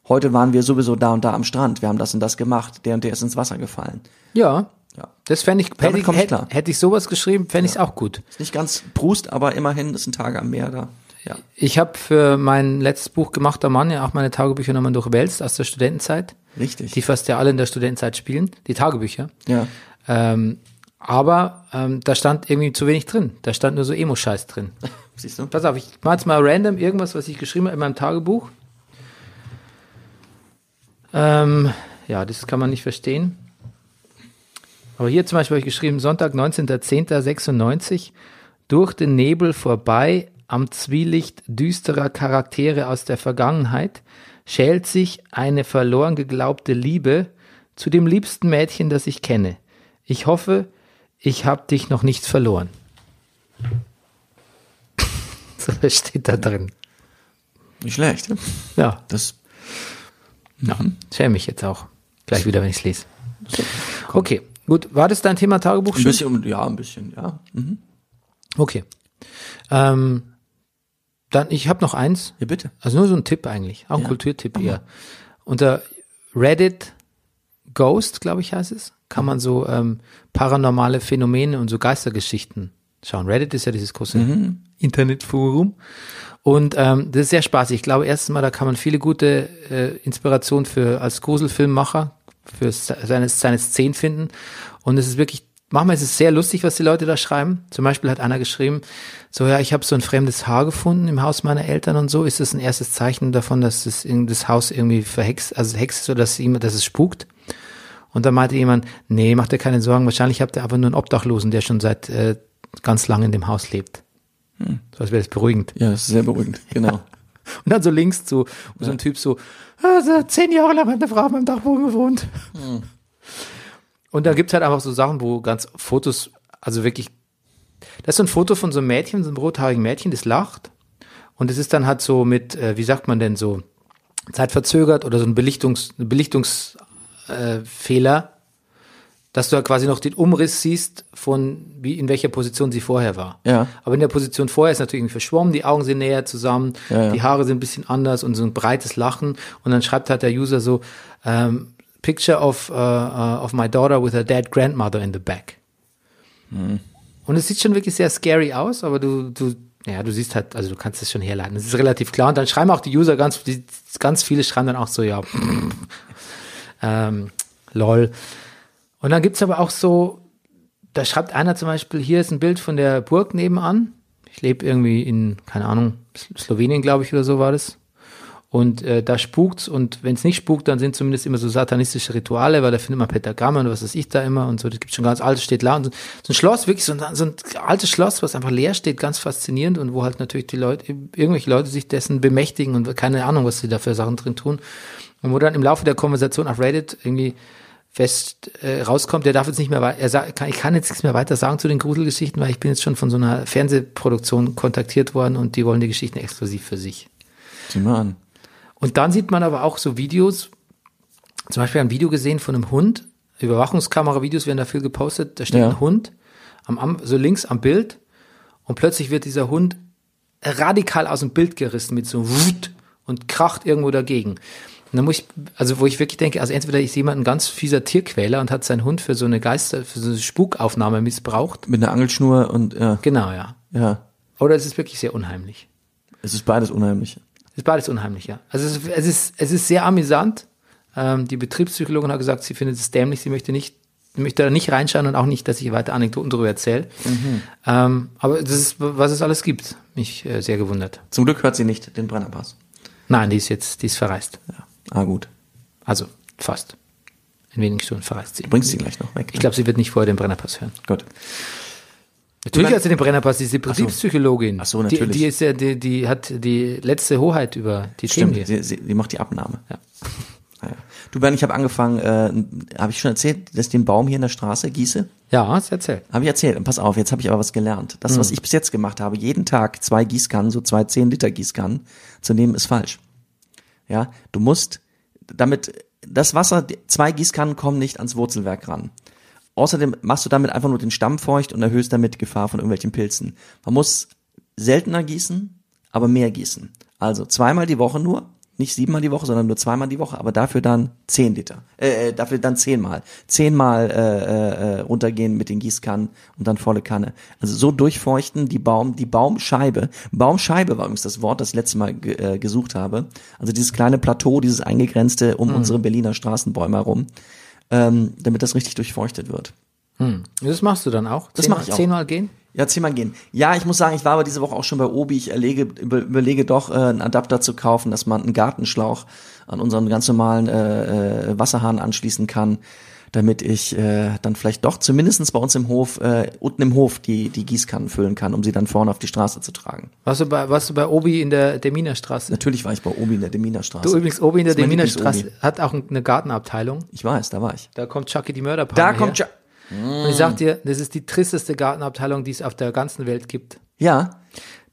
Heute waren wir sowieso da und da am Strand. Wir haben das und das gemacht. Der und der ist ins Wasser gefallen. Ja. Ja. Das fände ich, hätte ich, hätte, hätte ich sowas geschrieben, fände ich es auch gut. Ist nicht ganz Brust, aber immerhin, das sind Tage am Meer da. Ja. Ich habe für mein letztes Buch gemachter Mann ja auch meine Tagebücher nochmal durchwälzt aus der Studentenzeit, Richtig. die fast ja alle in der Studentenzeit spielen, die Tagebücher. ja. Ähm, aber ähm, da stand irgendwie zu wenig drin. Da stand nur so Emo-Scheiß drin. Siehst du? Pass auf, ich mach jetzt mal random irgendwas, was ich geschrieben habe in meinem Tagebuch. Ähm, ja, das kann man nicht verstehen. Aber hier zum Beispiel habe ich geschrieben, Sonntag, 19.10.96, durch den Nebel vorbei, am Zwielicht düsterer Charaktere aus der Vergangenheit, schält sich eine verloren geglaubte Liebe zu dem liebsten Mädchen, das ich kenne. Ich hoffe, ich habe dich noch nicht verloren. So, steht da drin. Nicht schlecht. Ja, Das, ja schäme mich jetzt auch. Gleich wieder, wenn ich es lese. Okay, gut. War das dein Thema Tagebuch ein bisschen, ja, ein bisschen, ja. Mhm. Okay. Ähm, dann, ich habe noch eins. Ja, bitte. Also nur so ein Tipp eigentlich. Auch ein Ja. Kulturtipp eher. Unter Reddit Ghost, glaube ich, heißt es, kann man so ähm, paranormale Phänomene und so Geistergeschichten schauen. Reddit ist ja dieses große Internetforum. Und ähm, das ist sehr spaßig. Ich glaube, erstens mal, da kann man viele gute äh, Inspirationen für als Gruselfilmmacher für seine, seine Szenen finden. Und es ist wirklich, manchmal ist es sehr lustig, was die Leute da schreiben. Zum Beispiel hat einer geschrieben, so ja, ich habe so ein fremdes Haar gefunden im Haus meiner Eltern und so. Ist das ein erstes Zeichen davon, dass das, das Haus irgendwie verhext, also hext ist oder dass, ihm, dass es spukt? Und dann meinte jemand, nee, macht dir keine Sorgen, wahrscheinlich habt ihr aber nur einen Obdachlosen, der schon seit äh, ganz lange in dem Haus lebt. So als wäre das beruhigend. Ja, das ist sehr beruhigend, genau. Und dann so links zu so ein Typ so, also zehn Jahre lang hat eine Frau auf meinem Dachboden gewohnt. Und da gibt's halt einfach so Sachen, wo ganz Fotos, also wirklich, das ist so ein Foto von so einem Mädchen, so einem rothaarigen Mädchen, das lacht. Und es ist dann halt so mit, äh, wie sagt man denn so, zeitverzögert oder so ein Belichtungs, Belichtungsfehler, äh, dass du ja quasi noch den Umriss siehst von wie in welcher Position sie vorher war. Ja. Aber in der Position vorher ist natürlich irgendwie verschwommen, die Augen sind näher zusammen, Ja, ja. die Haare sind ein bisschen anders und so ein breites Lachen. Und dann schreibt halt der User so, ähm, Picture of, uh, uh, of my daughter with her dead grandmother in the back. Hm. Und es sieht schon wirklich sehr scary aus, aber du, du, ja, du siehst halt, also du kannst es schon herleiten. Es ist relativ klar. Und dann schreiben auch die User ganz, die, ganz viele schreiben dann auch so, ja, ähm, lol. Und dann gibt's aber auch so, da schreibt einer zum Beispiel, hier ist ein Bild von der Burg nebenan. Ich lebe irgendwie in, keine Ahnung, Sl- Slowenien, glaube ich, oder so war das. Und äh, da spukt's und wenn es nicht spukt, dann sind zumindest immer so satanistische Rituale, weil da findet man Pentagramme und was weiß ich da immer und so. Das gibt schon ganz altes, steht da und so, so ein Schloss, wirklich so ein, so ein altes Schloss, was einfach leer steht, ganz faszinierend und wo halt natürlich die Leute, irgendwelche Leute sich dessen bemächtigen und keine Ahnung, was sie da für Sachen drin tun. Und wo dann im Laufe der Konversation auf Reddit irgendwie fest äh, rauskommt, der darf jetzt nicht mehr er sagt, kann, ich kann jetzt nichts mehr weiter sagen zu den Gruselgeschichten, weil ich bin jetzt schon von so einer Fernsehproduktion kontaktiert worden und die wollen die Geschichten exklusiv für sich. Sieh mal an. Und dann sieht man aber auch so Videos, zum Beispiel ein Video gesehen von einem Hund, Überwachungskamera-Videos werden da viel gepostet, da steht Ja. ein Hund, am, am, so links am Bild und plötzlich wird dieser Hund radikal aus dem Bild gerissen mit so Wut und kracht irgendwo dagegen. Und dann muss ich, also wo ich wirklich denke, also entweder ist jemand ein ganz fieser Tierquäler und hat seinen Hund für so eine Geister, für so eine Spukaufnahme missbraucht. Mit einer Angelschnur und ja, Genau, ja. ja. Oder es ist wirklich sehr unheimlich. Es ist beides unheimlich. Ist beides unheimlich, ja. Also es ist, es ist, es ist sehr amüsant. Ähm, die Betriebspsychologin hat gesagt, sie findet es dämlich, sie möchte nicht, möchte da nicht reinschauen und auch nicht, dass ich weiter Anekdoten darüber erzähle. Ähm, aber das ist, was es alles gibt. Mich äh, sehr gewundert. Zum Glück hört sie nicht den Brennerpass. Nein, die ist jetzt, die ist verreist. Ja. Ah, gut. Also fast. In wenigen Stunden verreist sie. Du bringst sie gleich noch weg. Ich glaube, sie wird nicht vorher den Brennerpass hören. Gut. Natürlich hat sie den Brennerpass, sie ist die Betriebspsychologin. Ach so, natürlich. Die, die ist ja, die, die hat die letzte Hoheit über die Themen Stimmt, hier. sie, sie macht die Abnahme. Ja. Du, Ben, ich habe angefangen, äh, habe ich schon erzählt, dass ich den Baum hier in der Straße gieße? Ja, hast erzählt. Habe ich erzählt. Und pass auf, jetzt habe ich aber was gelernt. Das, was ich bis jetzt gemacht habe, jeden Tag zwei Gießkannen, so zwei 10 Liter Gießkannen zu nehmen, ist falsch. Ja, du musst damit, das Wasser, die- zwei Gießkannen kommen nicht ans Wurzelwerk ran. Außerdem machst du damit einfach nur den Stamm feucht und erhöhst damit die Gefahr von irgendwelchen Pilzen. Man muss seltener gießen, aber mehr gießen. Also zweimal die Woche nur, nicht siebenmal die Woche, sondern nur zweimal die Woche, aber dafür dann zehn Liter. Äh, äh, dafür dann zehnmal. Zehnmal äh, äh, runtergehen mit den Gießkannen und dann volle Kanne. Also so durchfeuchten die Baum, die Baumscheibe. Baumscheibe war übrigens das Wort, das ich letztes Mal äh, gesucht habe. Also dieses kleine Plateau, dieses eingegrenzte um unsere Berliner Straßenbäume herum, ähm, damit das richtig durchfeuchtet wird. Das machst du dann auch? Das Zehnmal- mach ich auch. Zehnmal gehen? Ja, zehnmal gehen. Ja, ich muss sagen, ich war aber diese Woche auch schon bei Obi. Ich erlege, über, überlege doch, äh, einen Adapter zu kaufen, dass man einen Gartenschlauch an unseren ganz normalen äh, äh, Wasserhahn anschließen kann, damit ich äh, dann vielleicht doch zumindestens bei uns im Hof, äh, unten im Hof, die, die Gießkannen füllen kann, um sie dann vorne auf die Straße zu tragen. Warst du bei, warst du bei Obi in der Deminerstraße? Natürlich war ich bei Obi in der Deminerstraße. Du übrigens, Obi in der Deminerstraße hat auch eine Gartenabteilung. Ich weiß, da war ich. Da kommt Chucky die Mörderpanne Da kommt ja. Und ich sag dir, das ist die tristeste Gartenabteilung, die es auf der ganzen Welt gibt. Ja.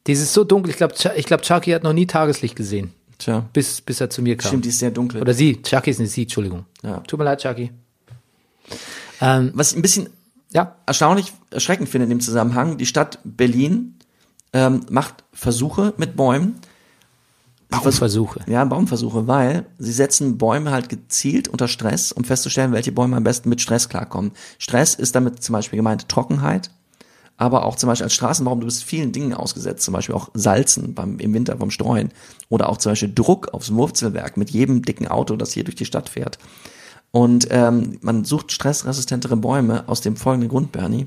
Die ist so dunkel. Ich glaube, ich glaub, Chucky hat noch nie Tageslicht gesehen, Tja. bis, bis er zu mir kam. Stimmt, die ist sehr dunkel. Oder sie. Chucky ist nicht sie, Entschuldigung. Ja. Tut mir leid, Chucky. Ähm, Was ich ein bisschen ja, erstaunlich erschreckend finde in dem Zusammenhang, die Stadt Berlin ähm, macht Versuche mit Bäumen. Baumversuche. Ja, Baumversuche, weil sie setzen Bäume halt gezielt unter Stress, um festzustellen, welche Bäume am besten mit Stress klarkommen. Stress ist damit zum Beispiel gemeint Trockenheit, aber auch zum Beispiel als Straßenbaum, du bist vielen Dingen ausgesetzt, zum Beispiel auch Salzen beim, im Winter vom Streuen oder auch zum Beispiel Druck aufs Wurzelwerk mit jedem dicken Auto, das hier durch die Stadt fährt. Und ähm, man sucht stressresistentere Bäume aus dem folgenden Grund, Bernie.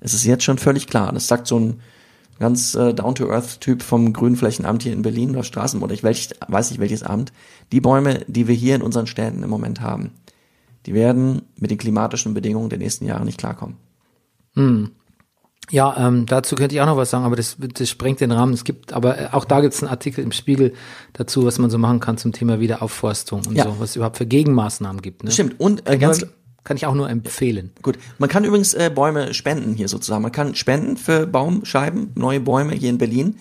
Es ist jetzt schon völlig klar. Das sagt so ein ganz äh, down-to-earth-Typ vom Grünflächenamt hier in Berlin oder Straßenbund. Ich welch, weiß nicht welches Amt. Die Bäume, die wir hier in unseren Städten im Moment haben, die werden mit den klimatischen Bedingungen der nächsten Jahre nicht klarkommen. Ja, ähm, dazu könnte ich auch noch was sagen, aber das, das sprengt den Rahmen. Es gibt, aber äh, auch da gibt es einen Artikel im Spiegel dazu, was man so machen kann zum Thema Wiederaufforstung und Ja. so, was es überhaupt für Gegenmaßnahmen gibt. Ne? Stimmt. Und äh, ganz kann ich auch nur empfehlen. Gut, man kann übrigens äh, Bäume spenden hier sozusagen. Man kann spenden für Baumscheiben, neue Bäume hier in Berlin.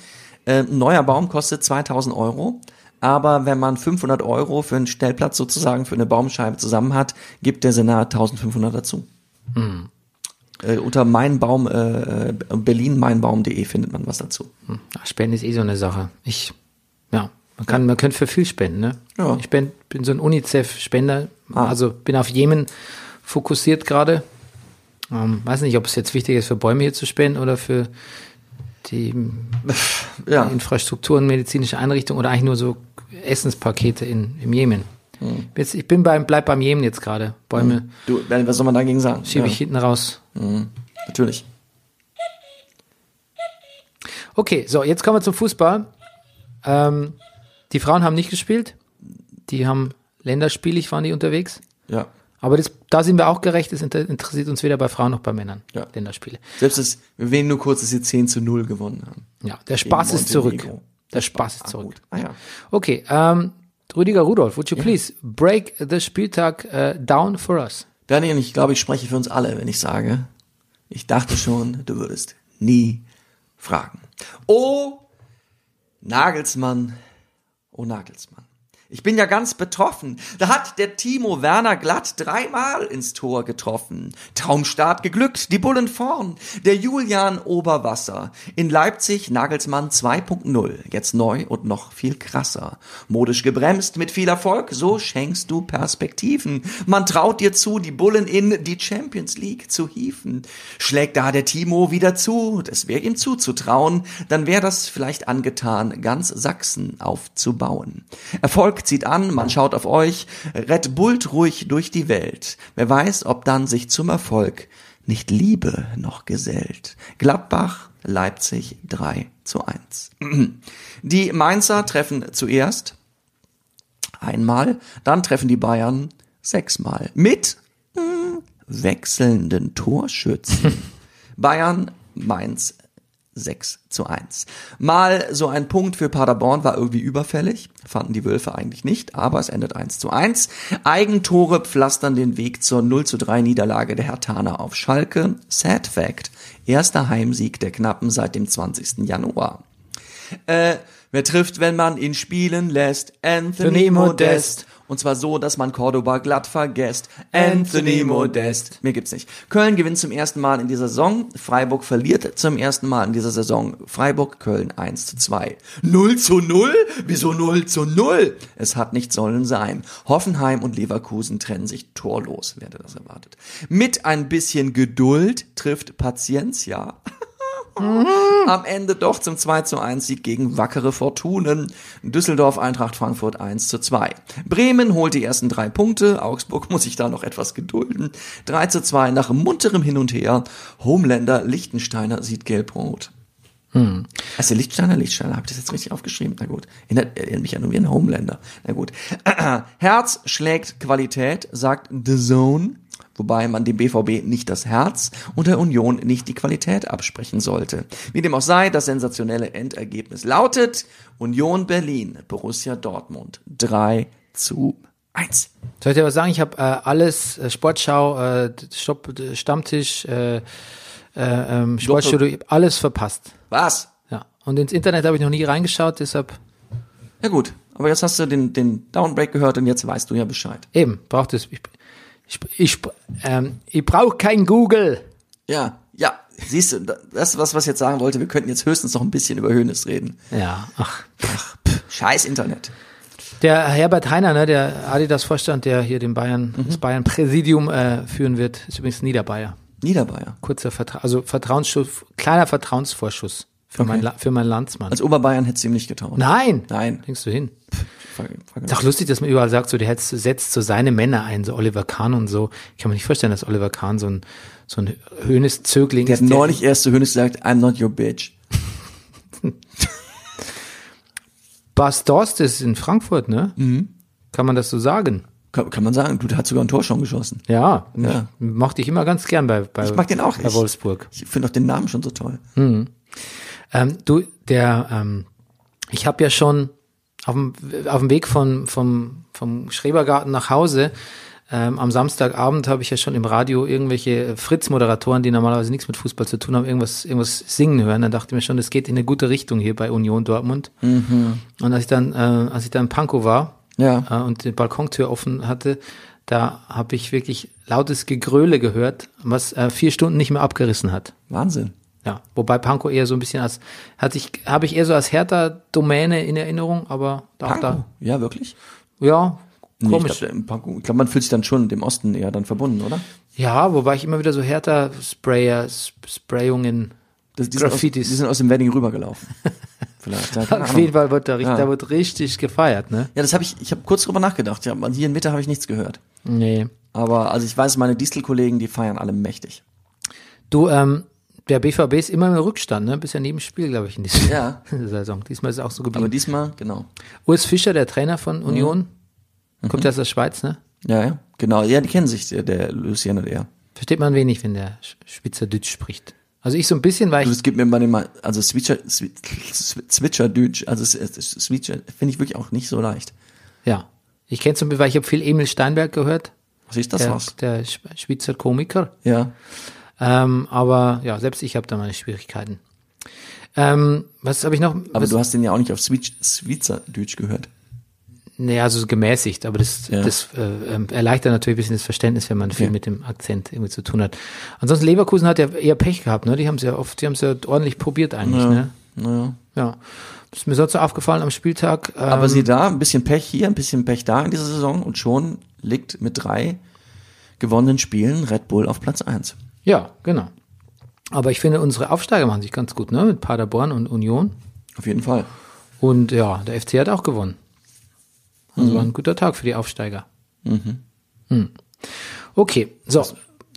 Äh, ein neuer Baum kostet 2000 Euro. Aber wenn man 500 Euro für einen Stellplatz sozusagen für eine Baumscheibe zusammen hat, gibt der Senat 1500 dazu. Äh, unter meinbaum, äh, berlinmeinbaum.de findet man was dazu. Ach, Spenden ist eh so eine Sache. Ich, ja, man kann, man könnte für viel spenden, ne? Ja. Ich spend, bin so ein UNICEF-Spender, Ah. also bin auf Jemen fokussiert gerade. Ähm, weiß nicht, ob es jetzt wichtig ist, für Bäume hier zu spenden oder für die Ja, Infrastrukturen, medizinische Einrichtungen oder eigentlich nur so Essenspakete in, im Jemen. Hm. Jetzt, ich bin beim, bleib beim Jemen jetzt gerade. Bäume du, was soll man dagegen sagen? schiebe ja, ich hinten raus. natürlich. Okay, so, jetzt kommen wir zum Fußball. Ähm, die Frauen haben nicht gespielt. Die haben länderspielig waren die unterwegs. Ja. Aber das, da sind wir auch gerecht. Das inter- interessiert uns weder bei Frauen noch bei Männern. Ja. Länderspiele. Selbst das, wir wählen nur kurz, dass sie 10 zu 0 gewonnen haben. Ja, der Spaß Gegen ist zurück. Der Spaß ist Ah, zurück. gut. Ah ja. Okay, ähm, Rüdiger Rudolf, would you please break the Spieltag äh, down for us? Daniel, ich glaube, ich spreche für uns alle, wenn ich sage, ich dachte schon, du würdest nie fragen. Oh, Nagelsmann, oh Nagelsmann. Ich bin ja ganz betroffen. Da hat der Timo Werner glatt dreimal ins Tor getroffen. Traumstart geglückt, die Bullen vorn. Der Julian Oberwasser. In Leipzig Nagelsmann 2.0. Jetzt neu und noch viel krasser. Modisch gebremst mit viel Erfolg, so schenkst du Perspektiven. Man traut dir zu, die Bullen in die Champions League zu hieven. Schlägt da der Timo wieder zu, das wäre ihm zuzutrauen, dann wäre das vielleicht angetan, ganz Sachsen aufzubauen. Erfolg zieht an, man schaut auf euch, Red Bullt ruhig durch die Welt. Wer weiß, ob dann sich zum Erfolg nicht Liebe noch gesellt. Gladbach, Leipzig 3 zu 1. Die Mainzer treffen zuerst einmal, dann treffen die Bayern sechsmal. Mit hm, wechselnden Torschützen. Bayern, Mainz 6 zu 1. Mal so ein Punkt für Paderborn war irgendwie überfällig, fanden die Wölfe eigentlich nicht, aber es endet 1 zu 1. Eigentore pflastern den Weg zur 0 zu 3 Niederlage der Hertaner auf Schalke. Sad Fact, erster Heimsieg der Knappen seit dem 20. Januar. Äh, wer trifft, wenn man ihn spielen lässt? Anthony Modest. Und zwar so, dass man Cordoba glatt vergesst. Anthony Modest. Mehr gibt's nicht. Köln gewinnt zum ersten Mal in dieser Saison. Freiburg verliert zum ersten Mal in dieser Saison. Freiburg, Köln 1 zu 2. 0 zu 0? Wieso 0 zu 0? Es hat nicht sollen sein. Hoffenheim und Leverkusen trennen sich torlos. Wer hätte das erwartet? Mit ein bisschen Geduld trifft Paciencia. Am Ende doch zum 2 zu 1 Sieg gegen wackere Fortunen. Düsseldorf, Eintracht Frankfurt 1 zu 2. Bremen holt die ersten drei Punkte. Augsburg muss sich da noch etwas gedulden. 3 zu 2 nach munterem Hin und Her. Homelander Lichtensteiner sieht gelb-rot. Hm. Also Lichtsteiner, Lichtsteiner, habe ich das jetzt richtig aufgeschrieben? Na gut. Erinnert, erinnert mich an wie ein Homelander. Na gut. Herz schlägt Qualität, sagt The Zone. Wobei man dem BVB nicht das Herz und der Union nicht die Qualität absprechen sollte. Wie dem auch sei, das sensationelle Endergebnis lautet Union Berlin, Borussia Dortmund 3 zu 1. Soll ich dir was sagen? Ich habe äh, alles, äh, Sportschau, äh, Stopp, Stammtisch, äh, äh, ähm, Sportstudio, alles verpasst. Was? Ja. Und ins Internet habe ich noch nie reingeschaut, deshalb Ja gut, aber jetzt hast du den, den Downbreak gehört und jetzt weißt du ja Bescheid. eben, braucht es. Ich, ich, ich, ähm, ich brauche kein Google. Ja, ja, siehst du, das ist was, was ich jetzt sagen wollte. Wir könnten jetzt höchstens noch ein bisschen über Hönes reden. Ja, ach. Ach, pff, scheiß Internet. Der Herbert Heiner, ne, der Adidas-Vorstand, der hier den Bayern, Mhm. das Bayern-Präsidium äh, führen wird, ist übrigens Niederbayer. Niederbayer. Kurzer Vertra also Vertrauensschuss, kleiner Vertrauensvorschuss für, mein, La- für meinen Landsmann. Als Oberbayern hättest du ihm nicht getraut. Nein! Nein. Denkst du hin? Frage. Ist auch lustig, dass man überall sagt, so, der hetzt- setzt so seine Männer ein, so Oliver Kahn und so. Ich kann mir nicht vorstellen, dass Oliver Kahn so ein, so ein Hönes-Zögling Der hat ist. neulich erst zu Hönes gesagt, I'm not your bitch. Bas Dorst ist in Frankfurt, ne? Mhm. Kann man das so sagen? Kann, kann man sagen, du hat sogar ein Tor schon geschossen. Ja, Ja. mochte ich immer ganz gern bei, bei, Ich mag den auch. bei Ich- Wolfsburg. Ich finde auch den Namen schon so toll. Ähm, du, der, ähm, ich habe ja schon auf dem, auf dem Weg von, vom, vom Schrebergarten nach Hause ähm, am Samstagabend habe ich ja schon im Radio irgendwelche Fritz-Moderatoren, die normalerweise nichts mit Fußball zu tun haben, irgendwas, irgendwas singen hören. Dann dachte ich mir schon, das geht in eine gute Richtung hier bei Union Dortmund. Und als ich dann, äh, als ich dann in Pankow war Ja. äh, und die Balkontür offen hatte, da habe ich wirklich lautes Gegröle gehört, was äh, vier Stunden nicht mehr abgerissen hat. Wahnsinn. Ja, wobei Pankow eher so ein bisschen als, hatte ich, habe ich eher so als Hertha-Domäne in Erinnerung, aber auch Pankow? da, Ja, wirklich? ja, Nee, komisch. Ich glaube, glaub, man fühlt sich dann schon dem Osten eher dann verbunden, oder? ja, wobei ich immer wieder so Hertha-Sprayer, Sp- Sprayungen, Das, die, sind aus, Graffitis. die sind aus dem Wedding rübergelaufen. Vielleicht. Ja, auf jeden Fall wird da, richtig, Ja. da wird richtig gefeiert, ne? Ja, das habe ich, ich habe kurz drüber nachgedacht. Ja, hier in Mitte habe ich nichts gehört. Nee. Aber also ich weiß, meine Distelkollegen, die feiern alle mächtig. Du, ähm, der BVB ist immer im Rückstand, ne? Bisher neben Spiel, glaube ich, in dieser Ja. Saison. Diesmal ist es auch so Aber geblieben. diesmal, genau. Urs Fischer, der Trainer von Union, Mhm. kommt ja aus der Schweiz, ne? Ja, ja, genau. Ja, die kennen sich, der, der Lucien und er. Versteht man wenig, wenn der Sch- Schweizerdeutsch spricht. Also ich so ein bisschen, weil Du, ich, es gibt mir bei dem mal, also Switcher, Swi- Swi- Switcher-Deutsch, also Switcher finde ich wirklich auch nicht so leicht. ja, ich kenne zum Beispiel, weil ich habe viel Emil Steinberg gehört, Was ist das der, was? der Sch- Schweizer Komiker. Ja. Ähm, aber ja, selbst ich habe da meine Schwierigkeiten. Ähm, was habe ich noch? Aber was, du hast den ja auch nicht auf Switch, Schweizerdeutsch gehört. nee, also so gemäßigt, aber das, Ja. das äh, ähm, erleichtert natürlich ein bisschen das Verständnis, wenn man viel Ja. mit dem Akzent irgendwie zu tun hat. Ansonsten Leverkusen hat ja eher Pech gehabt, ne? Die haben es ja oft, die haben es ja ordentlich probiert eigentlich, Ja. ne? Naja. Ja. Das ist mir sonst so aufgefallen am Spieltag. Ähm, Aber sieh da, ein bisschen Pech hier, ein bisschen Pech da in dieser Saison und schon liegt mit drei gewonnenen Spielen Red Bull auf Platz eins. Ja, genau. Aber ich finde, unsere Aufsteiger machen sich ganz gut, ne? Mit Paderborn und Union. Auf jeden Fall. Und ja, der FC hat auch gewonnen. Also Mhm. war ein guter Tag für die Aufsteiger. Hm. Okay, so.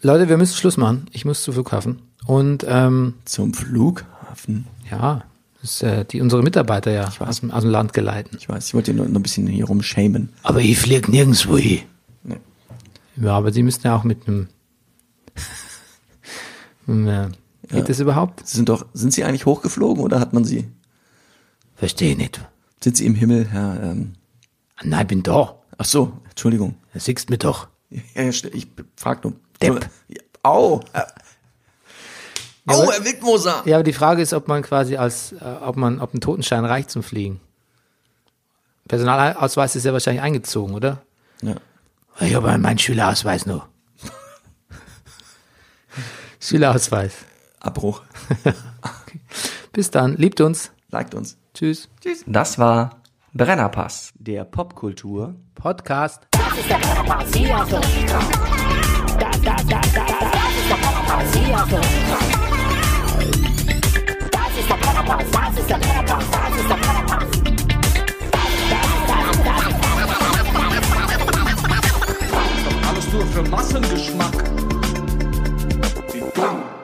Leute, wir müssen Schluss machen. Ich muss zum Flughafen. Und ähm, Zum Flughafen. ja, ist, äh, die unsere Mitarbeiter ja weiß. aus dem, aus dem Land geleiten. Ich weiß, ich wollte nur noch ein bisschen hier rumschämen. Aber ich flieg nirgendwo hin. Nee. Ja, aber sie müssten ja auch mit einem. Äh, geht das überhaupt? Sie sind doch, sind Sie eigentlich hochgeflogen oder hat man Sie? Verstehe nicht. Sind Sie im Himmel, Herr? Ähm, Nein, bin da. ach so, Entschuldigung. Das siehst mir doch. Ja, ja, ich frag nur. Depp. Ja, Au! Äh, aber- Herr Wildmoser! Ja, aber die Frage ist, ob man quasi als, äh, ob man, ob ein Totenschein reicht zum Fliegen. Personalausweis ist ja wahrscheinlich eingezogen, oder? Ja. Ich habe meinen Schülerausweis noch. Schülerausweis. Abbruch. Bis dann. Liebt uns. Liked uns. Tschüss. Das war Brennerpass, der Popkultur Podcast. Das ist der Brennerpass, hier hast du. Das, das, das, das, das, das ist der Brennerpass, hier hast du. Das ist der Brennerpass, das ist der Brennerpass, das ist der Brennerpass. Alles nur für Massengeschmack. boom.